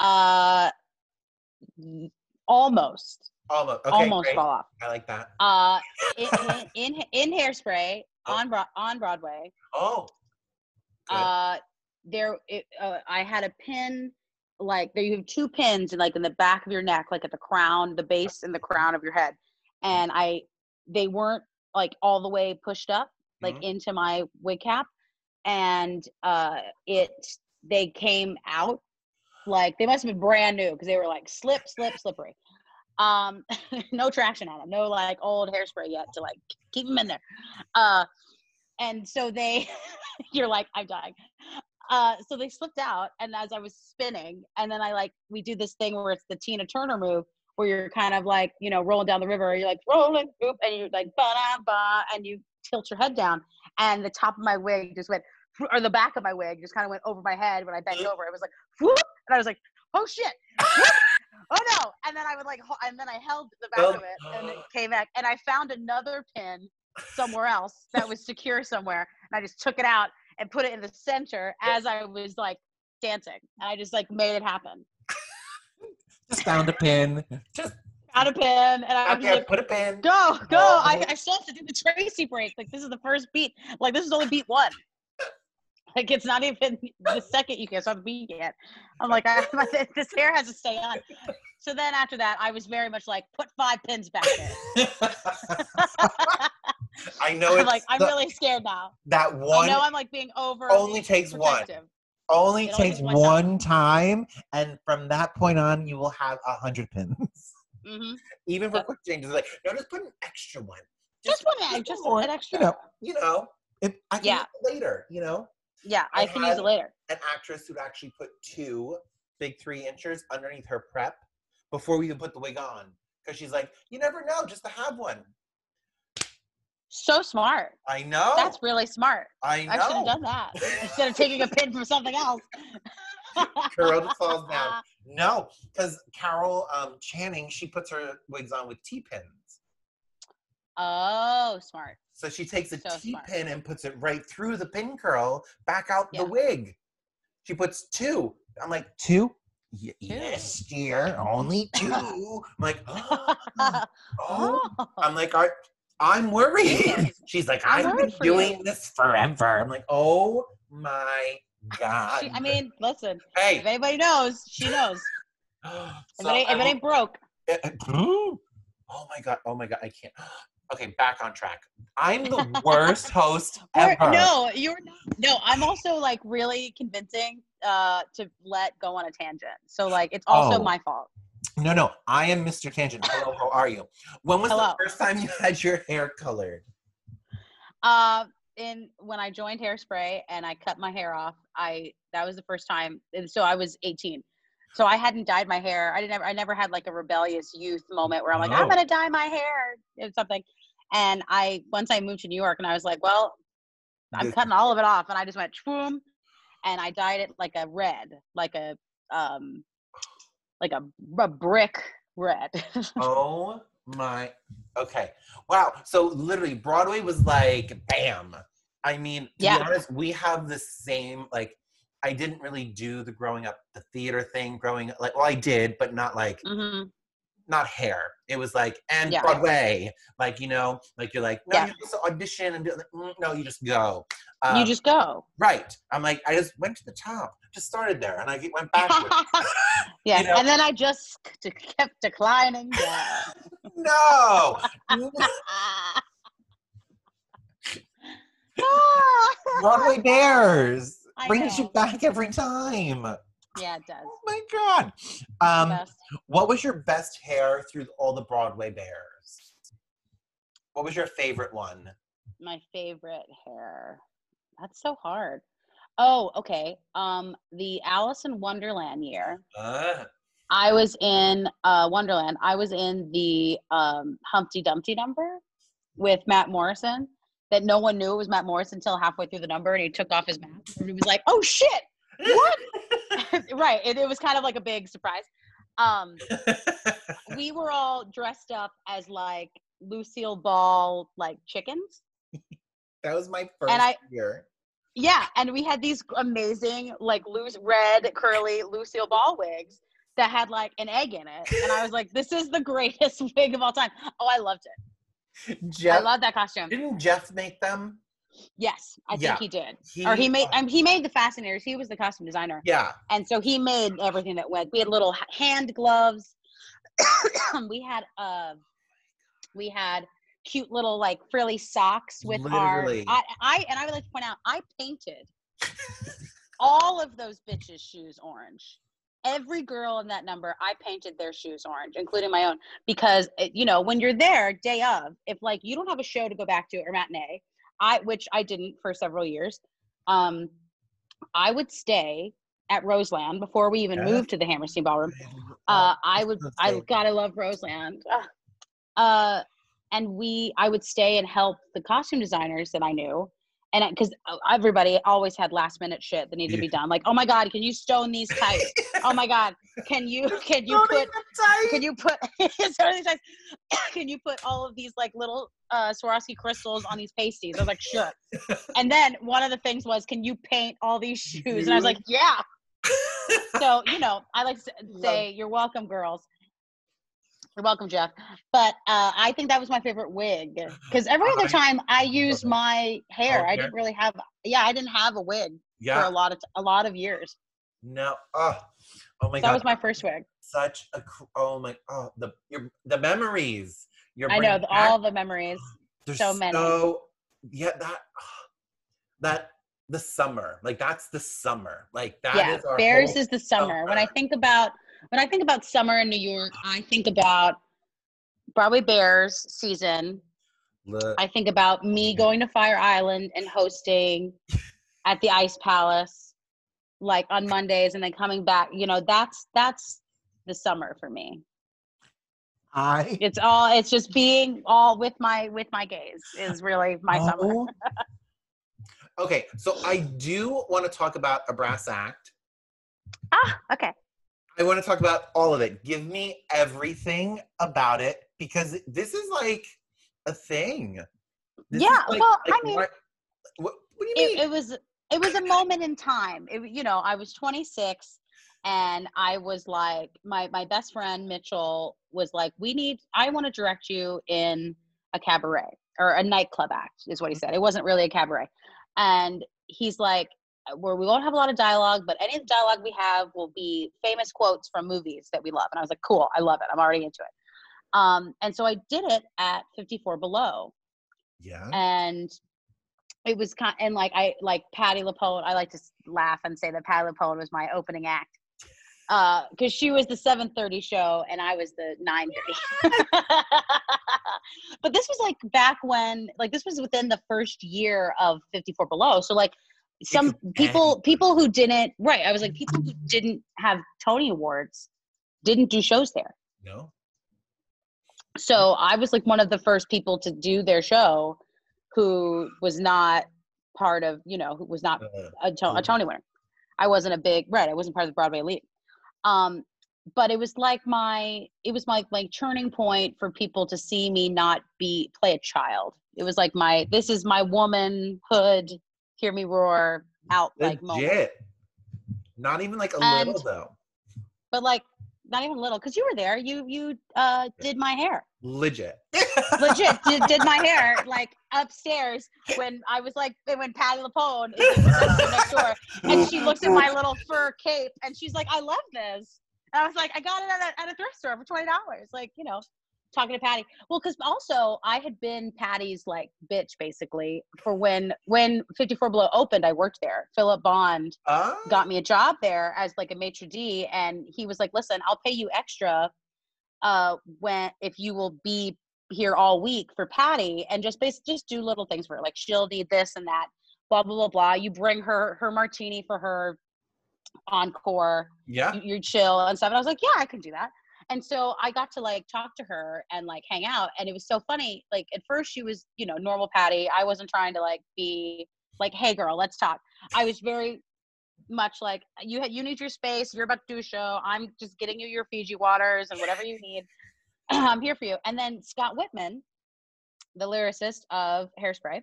uh almost Almost. Okay, almost great. fall off I like that. uh in in, in, in hairspray Oh. on Bro- on broadway Oh. Good. uh there it, uh, i had a pin like there you have two pins in like in the back of your neck like at the crown the base and the crown of your head and i they weren't like all the way pushed up like Mhm. into my wig cap and uh it they came out like they must have been brand new because they were like slip slip slippery. Um no traction on them no like old hairspray yet to like keep them in there. Uh and so they you're like i'm dying. Uh so they slipped out and as i was spinning and then i like we do this thing where it's the tina turner move where you're kind of like you know rolling down the river. You're like rolling, boop, and you're like ba da ba, and you tilt your head down, and the top of my wig just went, or the back of my wig just kind of went over my head when I bent over. It was like, whoop, and I was like, oh shit. Oh no! And then I would like, and then I held the back Oh. of it, and it came back. And I found another pin somewhere else that was secure somewhere, and I just took it out and put it in the center as I was like dancing, and I just like made it happen. Just found a pin. Just Found a pin, and I okay, like, put a pin. "Go, go!" Oh. I, I still have to do the Tracy break. Like this is the first beat. Like this is only beat one. Like it's not even the second you. So I'm beat yet. I'm like, I, my, this hair has to stay on. So then after that, I was very much like, put five pins back there. I know I'm it's like, I'm really scared now. that oh, one. I know I'm like being over. only takes one. protective. It only takes one one time, and from that point on, you will have a hundred pins. hmm Even for Yep. quick changes, like no, just put an extra one. Just one, egg, just more, an extra. You know, you know. If I can Yeah. use it later, you know, Yeah, I I can use it later. an actress who'd actually put two big three inchers underneath her prep before we even put the wig on, because she's like, you never know, just to have one. So smart. I know. That's really smart. I know. I should have done that instead of taking a pin from something else. Carol falls down. No, because Carol um, Channing, she puts her wigs on with T pins. Oh, smart. So she takes a T So smart. pin and puts it right through the pin curl, back out Yeah. the wig. She puts two. I'm like, two? Y- yes, dear, only two. I'm like, oh, oh. Oh. I'm like, Are, I'm worried. She's like, I've been for you." doing this forever. I'm like, oh my God. She, I mean, listen. If hey. anybody knows, she knows. If, So it, I if it ain't broke, Uh, uh, oh my god! Oh my god! I can't. Okay, back on track. I'm the worst host ever. no, you're not. No, I'm also like really convincing uh, to let go on a tangent. So like, it's also Oh. my fault. No, no. I am Mr. Tangent. Hello, how are you? When was Hello. the first time you had your hair colored? Uh, in when I joined Hairspray and I cut my hair off, I that was the first time. And so I was 18. So I hadn't dyed my hair. I didn't. Ever, I never had like a rebellious youth moment where I'm like, Oh. I'm gonna dye my hair or something. And I once I moved to New York and I was like, well, I'm cutting all of it off, and I just went boom, and I dyed it like a red, like a um, like a, a brick red. Oh my. Okay. Wow. So literally, Broadway was like, bam. I mean, to Yeah. be honest, we have the same like. I didn't really do the growing up the theater thing. Growing up, like, well, I did, but not like hmm not hair. It was like and Yeah. Broadway, like you know, like you're like no, Yeah. you to audition and do, like, mm, no, you just go. you Um, just go. right. I'm like I just went to the top, just started there, and I went backwards. yeah, know? and then I just kept declining down. no, Broadway Bares brings you back every time. Yeah, it does. Oh my god. Um, what was your best hair through all the Broadway Bares? What was your favorite one? My favorite hair. That's so hard. Oh, okay. Um, the Alice in Wonderland year. Uh, I was in uh, Wonderland. I was in the um, Humpty Dumpty number with Matt Morrison. That no one knew it was Matt Morrison until halfway through the number, and he took off his mask. And he was like, "Oh shit, what?" right. It, it was kind of like a big surprise. Um, we were all dressed up as like Lucille Ball, like chickens. that was my first and I- year. Yeah, and we had these amazing, like loose red, curly Lucille Ball wigs that had like an egg in it, and I was like, "This is the greatest wig of all time." Oh, I loved it. I Jeff, love that costume. didn't Jeff make them? Yes, I Yeah. think he did. or he made. uh, Um, he made the fascinators. He was the costume designer, yeah. and so he made everything that went. We had little hand gloves. we had uh, we had cute little like frilly socks with Literally. our. I, I and I would like to point out, I painted all of those bitches' shoes orange. Every girl in that number, I painted their shoes orange, including my own, because you know when you're there day of, if like you don't have a show to go back to or matinee, I which I didn't for several years, um, I would stay at Roseland before we even Yeah. moved to the Hammerstein Ballroom. Uh, I would I gotta love Roseland. Uh, and we, I would stay and help the costume designers that I knew, and because everybody always had last minute shit that needed to be done. Like, oh my god, can you stone these tights? oh my god, can you, can you put, can you put, so many times, can you put all of these like little uh, Swarovski crystals on these pasties? I was like, sure. And then one of the things was, can you paint all these shoes? And I was like, yeah. So you know, I like to say, "You're welcome, girls." You're welcome, Jeff. But uh, I think that was my favorite wig because every other I- time I used my hair, I didn't really have. Yeah, I didn't have a wig yeah. for a lot of a lot of years. No. Oh, oh my So that god. was my first wig. such a oh my oh the your the memories. You're I know the, all the memories. There's so many. So yeah, that that the summer like that's the summer like that yeah, our Bares whole is the summer. When I think about when I think about summer in New York, I think about Broadway Bares season. Look, I think about me going to Fire Island and hosting at the Ice Palace, like on Mondays, and then coming back. You know, that's that's the summer for me. I It's all. It's just being all with my with my gays is really my summer. Oh. okay, so I do want to talk about a brass act. Ah, okay. I want to talk about all of it. Give me everything about it because this is like a thing. This Yeah, like- well, I mean- what, what, what do you mean? it, it was it was a moment in time it, you know i was 26 and i was like my my best friend mitchell was like we need i want to direct you in a cabaret or a nightclub act is what he said it wasn't really a cabaret and he's like where we won't have a lot of dialogue but any of the dialogue we have will be famous quotes from movies that we love and i was like cool i love it i'm already into it um, and so i did it at 54 below yeah. and it was kind and like I like Patti LuPone. I like to laugh and say that Patti LuPone was my opening act because she was the 7:30 show and I was the 9:30. but this was like back when like this was within the first year of 54 Below. So like some people people who didn't right. I was like people who didn't have Tony Awards didn't do shows there. No. So I was like one of the first people to do their show who was not part of, you know, who was not Uh, a, a. Tony winner. I wasn't a big, right, I wasn't part of the Broadway elite. Um, but it was like my, it was my like turning point for people to see me not be, play a child. It was like my, this is my womanhood, hear me roar out like moment. legit. Not even like a And- little though. But like, not even little, because you were there. You, you uh, did my hair. Legit. legit did, did my hair like upstairs when I was like when Patti LuPone is in the next door and she looks at my little fur cape and she's like, I love this. And I was like, I got it at a, at a thrift store for twenty dollars. Like, you know, talking to Patti. Well, because also I had been Patti's like bitch basically for when when 54 Below opened, I worked there. Philip Bond got me a job there as like a maitre d and he was like listen i'll pay you extra uh when if you will be here all week for patti and just bas- just do little things for her like she'll need this and that blah blah blah blah you bring her her martini for her encore yeah. you, you chill and stuff and i was like yeah i can do that and so i got to like talk to her and like hang out and it was so funny like at first she was you know normal patti. I wasn't trying to like be like hey girl let's talk. I was very much like you ha- you need your space. You're about to do a show. I'm just getting you your fiji waters and whatever you need. I'm here for you. And then scott wittman the lyricist of hairspray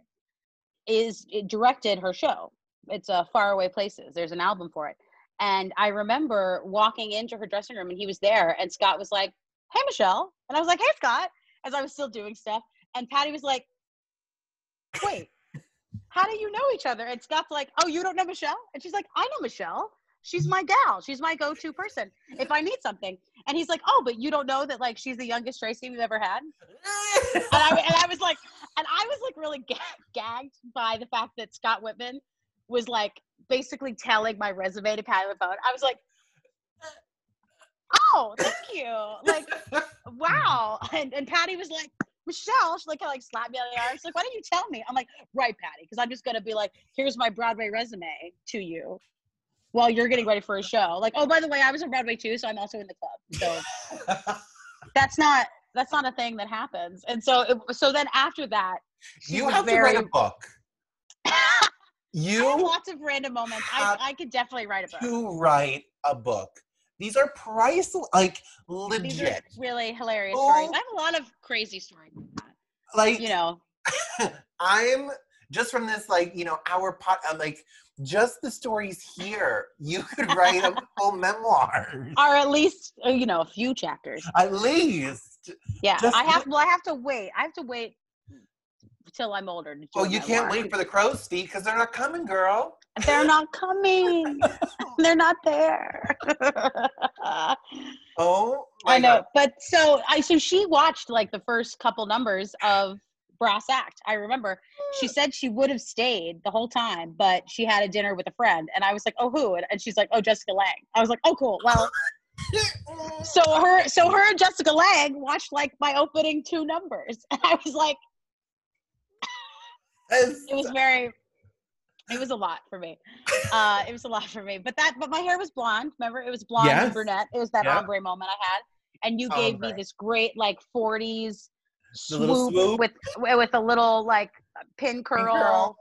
is directed her show. It's uh, a faraway places. There's an album for it and I remember walking into her dressing room and he was there and Scott was like, Hey Michelle. And I was like, Hey Scott, as I was still doing stuff. And Patti was like, Wait, how do you know each other? And Scott's like, Oh, you don't know Michelle? And she's like, I know Michelle. She's my gal. She's my go-to person if I need something. And he's like, Oh, but you don't know that like she's the youngest Tracy we've ever had? And I, and I was like, and I was like really ga- gagged by the fact that Scott Wittman was like basically telling my resume to Patti LuPone. I was like, uh, oh, thank you. Like, wow. And, and Patti was like, Michelle, she like kind of like slapped me on the arm. She's like, why don't you tell me? I'm like, right, Patti, because I'm just gonna be like, here's my Broadway resume to you. while you're getting ready for a show. Like, oh, by the way, I was on Broadway too, so I'm also in the club. So that's not that's not a thing that happens. And so it, so then after that, you have very, to write a book. I have You lots of random moments. I, I could definitely write a book. to write a book. These are priceless, like These are legit. really hilarious Oh. stories. I have a lot of crazy stories. Like You know, I'm just from this, like you know, our pot, uh, like just the stories here. You could write a full memoir, or at least uh, you know a few chapters. at least. Yeah, Just I have. Well, I have to wait. I have to wait till I'm older to. Oh, you can't wait for the crow's feet because they're not coming, girl. They're not coming. They're not there. Oh, I know, God. but so I so she watched like the first couple numbers of Brass Act. I remember she mm. said she would have stayed the whole time, but she had a dinner with a friend, and I was like, "Oh, who?" And, and she's like, "Oh, Jessica Lange." I was like, "Oh, cool." Well, so her so her and Jessica Lange watched like my opening two numbers, and I was like, it was very it was a lot for me. Uh it was a lot for me but that but my hair was blonde remember? It was blonde Yes. and brunette. It was that Yeah. ombre moment i had. And you gave me this great like 40s The little swoop, swoop. with with a little like pin curl, curl.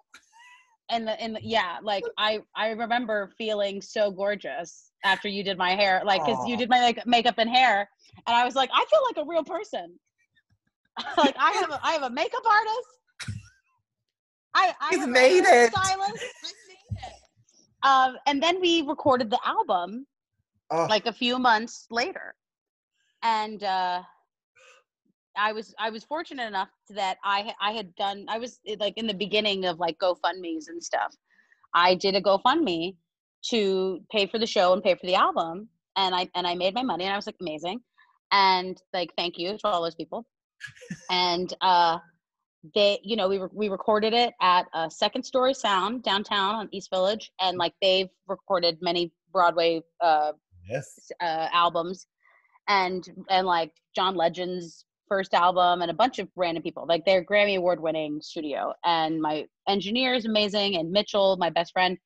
and the and the, yeah like i i remember feeling so gorgeous after you did my hair like because you did my like, makeup and hair. And i was like i feel like a real person. Like i have a, i have a makeup artist i i He's made it. made it. um and then we recorded the album Oh, like a few months later. And uh i was i was fortunate enough that i i had done i was eh, like in the beginning of like gofundme's and stuff. I did a gofundme to pay for the show and pay for the album. And i and i made my money and i was like amazing. And like thank you to all those people. And uh they you know we re- we recorded it at a second story sound downtown on east village and like they've recorded many broadway uh yes. uh, albums. And and like John Legend's first album and a bunch of random people like they're Grammy award winning studio. And my engineer is amazing and Mitchell my best friend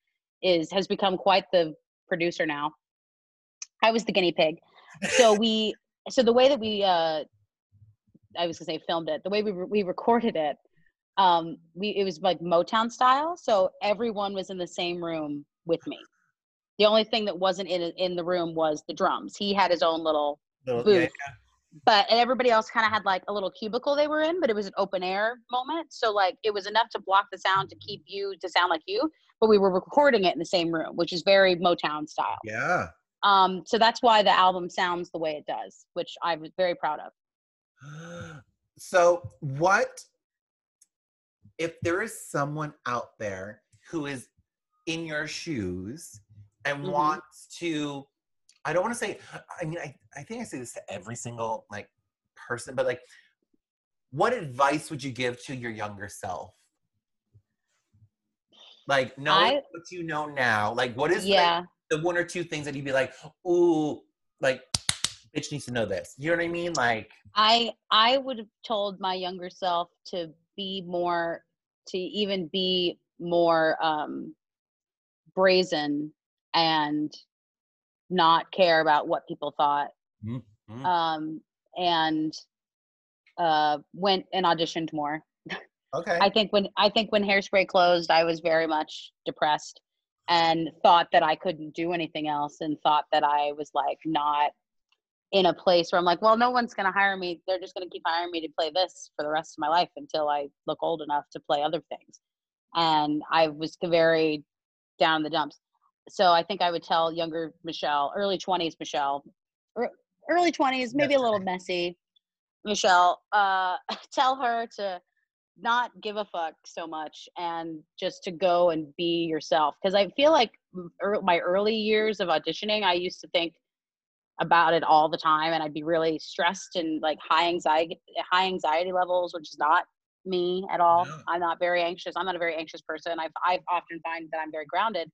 is has become quite the producer now. I was the guinea pig. So we so the way that we uh I was gonna say filmed it the way we re- we recorded it um we it was like Motown style so everyone was in the same room with me the only thing that wasn't in in the room was the drums. He had his own little Little- booth, yeah, but everybody else kind of had like a little cubicle they were in, but it was an open air moment. So like it was enough to block the sound to keep you to sound like you, but we were recording it in the same room, which is very Motown style. yeah. Um, so that's why the album sounds the way it does, which I was very proud of. So, what if there is someone out there who is in your shoes and Mhm. wants to? I don't want to say. I mean, I, I think I say this to every single like person, but like, what advice would you give to your younger self? Like, knowing I- what you know now, like, what is like, yeah. the one or two things that you'd be like, ooh, like, bitch needs to know this. You know what I mean? Like, I I would have told my younger self to be more to even be more um brazen and not care about what people thought Mm, mm. um and uh went and auditioned more okay. i think when i think when hairspray closed i was very much depressed and thought that i couldn't do anything else and thought that i was like not in a place where i'm like well no one's going to hire me. They're just going to keep hiring me to play this for the rest of my life until i look old enough to play other things. And i was very down in the dumps. So i think i would tell younger michelle early 20s michelle early 20s maybe a little messy. Michelle uh tell her to not give a fuck so much and just to go and be yourself. Because i feel like my early years of auditioning i used to think about it all the time and i'd be really stressed and like high anxiety high anxiety levels which is not me at all No. i'm not very anxious i'm not a very anxious person I've i often find that i'm very grounded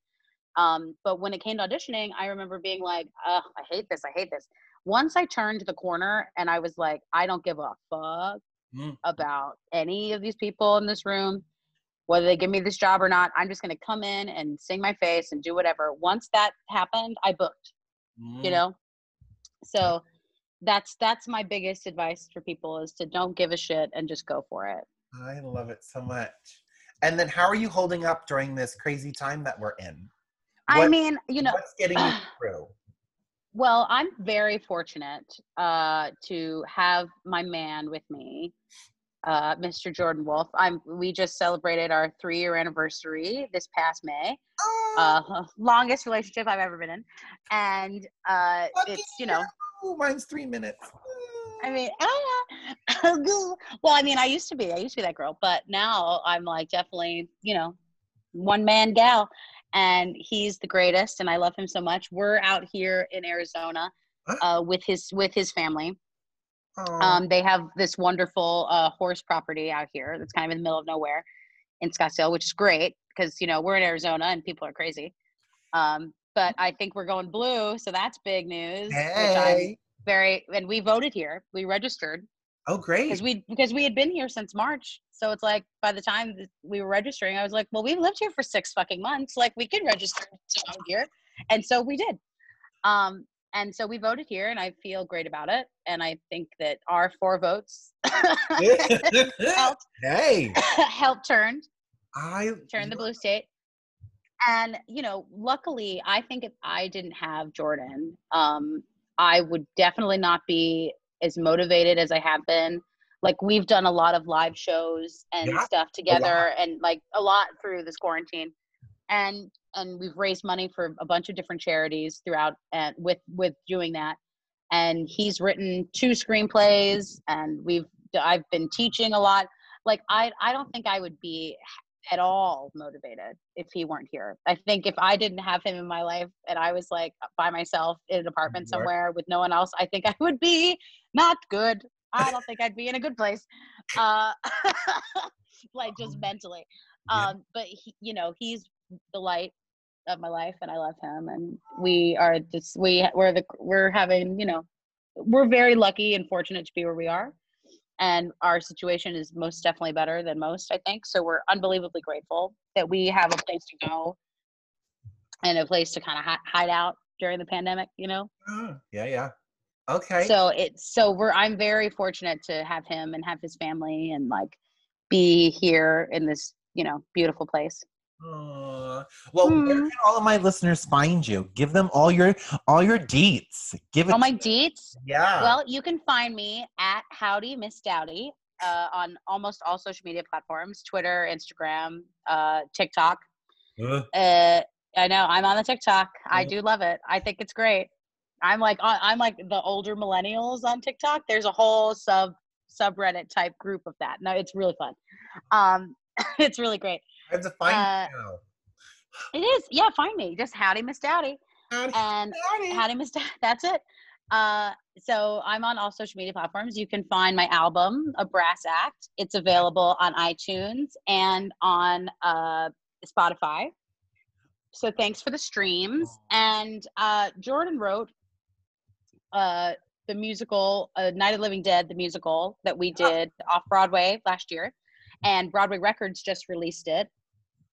um, but when it came to auditioning i remember being like Ugh, i hate this i hate this once i turned the corner and i was like i don't give a fuck Mm. about any of these people in this room whether they give me this job or not. I'm just going to come in and sing my face and do whatever. Once that happened, I booked. You Mm. know, so that's that's my biggest advice for people is to don't give a shit and just go for it. I love it so much. And then, how are you holding up during this crazy time that we're in? I mean, you know, What's getting you through? Well, I'm very fortunate uh, to have my man with me, uh, Mr. Jordan Wolf. I'm. We just celebrated our three-year anniversary this past May. Ah, Uh, longest relationship I've ever been in, and uh, it's you know. mine's three minutes. I mean, ah, well, I mean, I used to be. I used to be that girl, but now I'm like definitely, you know, one man gal, and he's the greatest, and I love him so much. We're out here in Arizona, uh, with his with his family. Um, they have this wonderful uh, horse property out here that's kind of in the middle of nowhere in Scottsdale, which is great because you know we're in Arizona and people are crazy. Um, but I think we're going blue, so that's big news. Hey. very and we voted here. We registered Oh, great. because we because we had been here since March. So it's like by the time we were registering, I was like, well, we've lived here for six fucking months. Like we could register here, and so we did. Um, and so we voted here, and I feel great about it. And I think that our four votes helped hey, helped turn I turn the blue state. And you know, luckily, I think if I didn't have Jordan, um, I would definitely not be as motivated as I have been. Like we've done a lot of live shows and Yeah, stuff together, and like a lot through this quarantine, and and we've raised money for a bunch of different charities throughout, and with with doing that. And he's written two screenplays, and we've I've been teaching a lot. Like I I don't think I would be at all motivated if he weren't here. I think if I didn't have him in my life and I was like by myself in an apartment somewhere with no one else, I think I would be not good. I don't think I'd be in a good place. Uh, like just Um, mentally. Um, but he, you know, he's the light of my life and I love him and we are just we we're the we're having, you know, we're very lucky and fortunate to be where we are and our situation is most definitely better than most i think so we're unbelievably grateful that we have a place to go and a place to kind of hi- hide out during the pandemic you know Ah, yeah, yeah. Okay. so it's so we're i'm very fortunate to have him and have his family and like be here in this you know beautiful place Aw. Well, where Hmm. can all of my listeners find you? Give them all your all your deets. Give it. oh my deets yeah. well you can find me at howdy miss dowdy uh, on almost all social media platforms twitter instagram uh, tiktok. Uh, I know I'm on the TikTok. I do love it. I think it's great. I'm like I'm like the older millennials on TikTok. There's a whole sub subreddit type group of that. No, it's really fun. Um, it's really great. I have to find uh. It is. Yeah, find me. Just howdy, Miss Dowdy, Howdy, and howdy. howdy, Miss. Dowdy. That's it. Uh, so I'm on all social media platforms. You can find my album, A Brass Act. It's available on iTunes and on uh, Spotify. So thanks for the streams. And uh, Jordan wrote uh, the musical uh, Night of the Living Dead, the musical that we did off Broadway last year, and Broadway Records just released it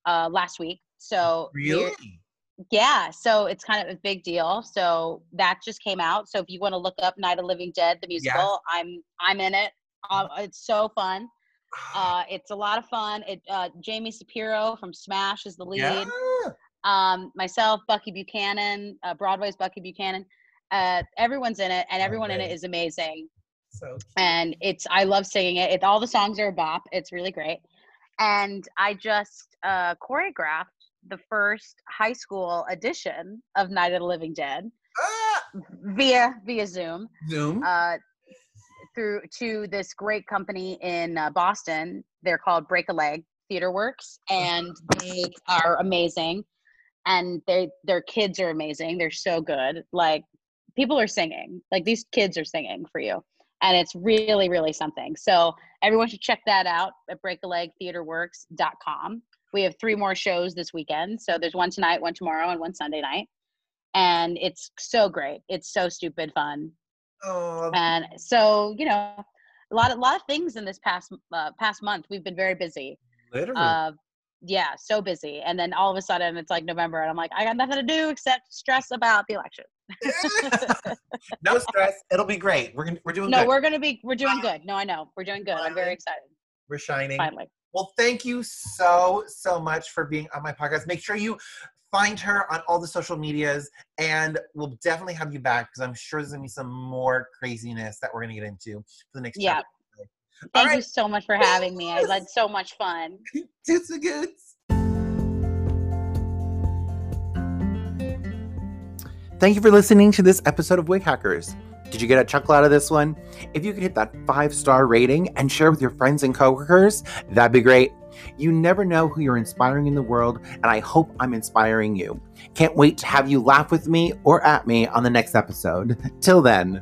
uh, last week. So Really? yeah, so it's kind of a big deal. So that just came out. So if you want to look up Night of Living Dead, the musical, I'm I'm in it. Uh, it's so fun. Uh, it's a lot of fun. It uh, Jaime Cepero from Smash is the lead. yeah. Um, myself, Bucky Buchanan, uh, Broadway's Bucky Buchanan. Uh, everyone's in it, and everyone in it is amazing. So cute. And it's I love singing it. it all the songs are a bop. It's really great. And I just uh, choreographed the first high school edition of Night of the Living Dead ah, via via Zoom Zoom. uh, through to this great company in uh, Boston. They're called Break a Leg Theater Works, and they are amazing. And they their kids are amazing. They're so good. Like people are singing. Like these kids are singing for you, and it's really really something. So everyone should check that out at breakalegtheaterworks.com. We have three more shows this weekend. So there's one tonight, one tomorrow, and one Sunday night. And it's so great. It's so stupid fun oh, and so you know a lot of lot of things in this past uh, past month we've been very busy literally. uh, yeah, so busy. And then all of a sudden it's like November and I'm like, I got nothing to do except stress about the election. no stress. It'll be great. We're gonna, we're doing no, good. we're gonna be we're doing good. No, I know. We're doing good. I'm very excited. We're shining. Finally. Well, thank you so, so much for being on my podcast. Make sure you find her on all the social medias, and we'll definitely have you back because I'm sure there's to be some more craziness that we're to get into for the next Yeah. chapter. Thank you so much for having me. I had so much fun. Toots and Thank you for listening to this episode of Wig Hackers. Did you get a chuckle out of this one? If you could hit that five star rating and share with your friends and coworkers, that'd be great. You never know who you're inspiring in the world, and I hope I'm inspiring you. Can't wait to have you laugh with me or at me on the next episode. Till then.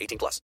18 plus.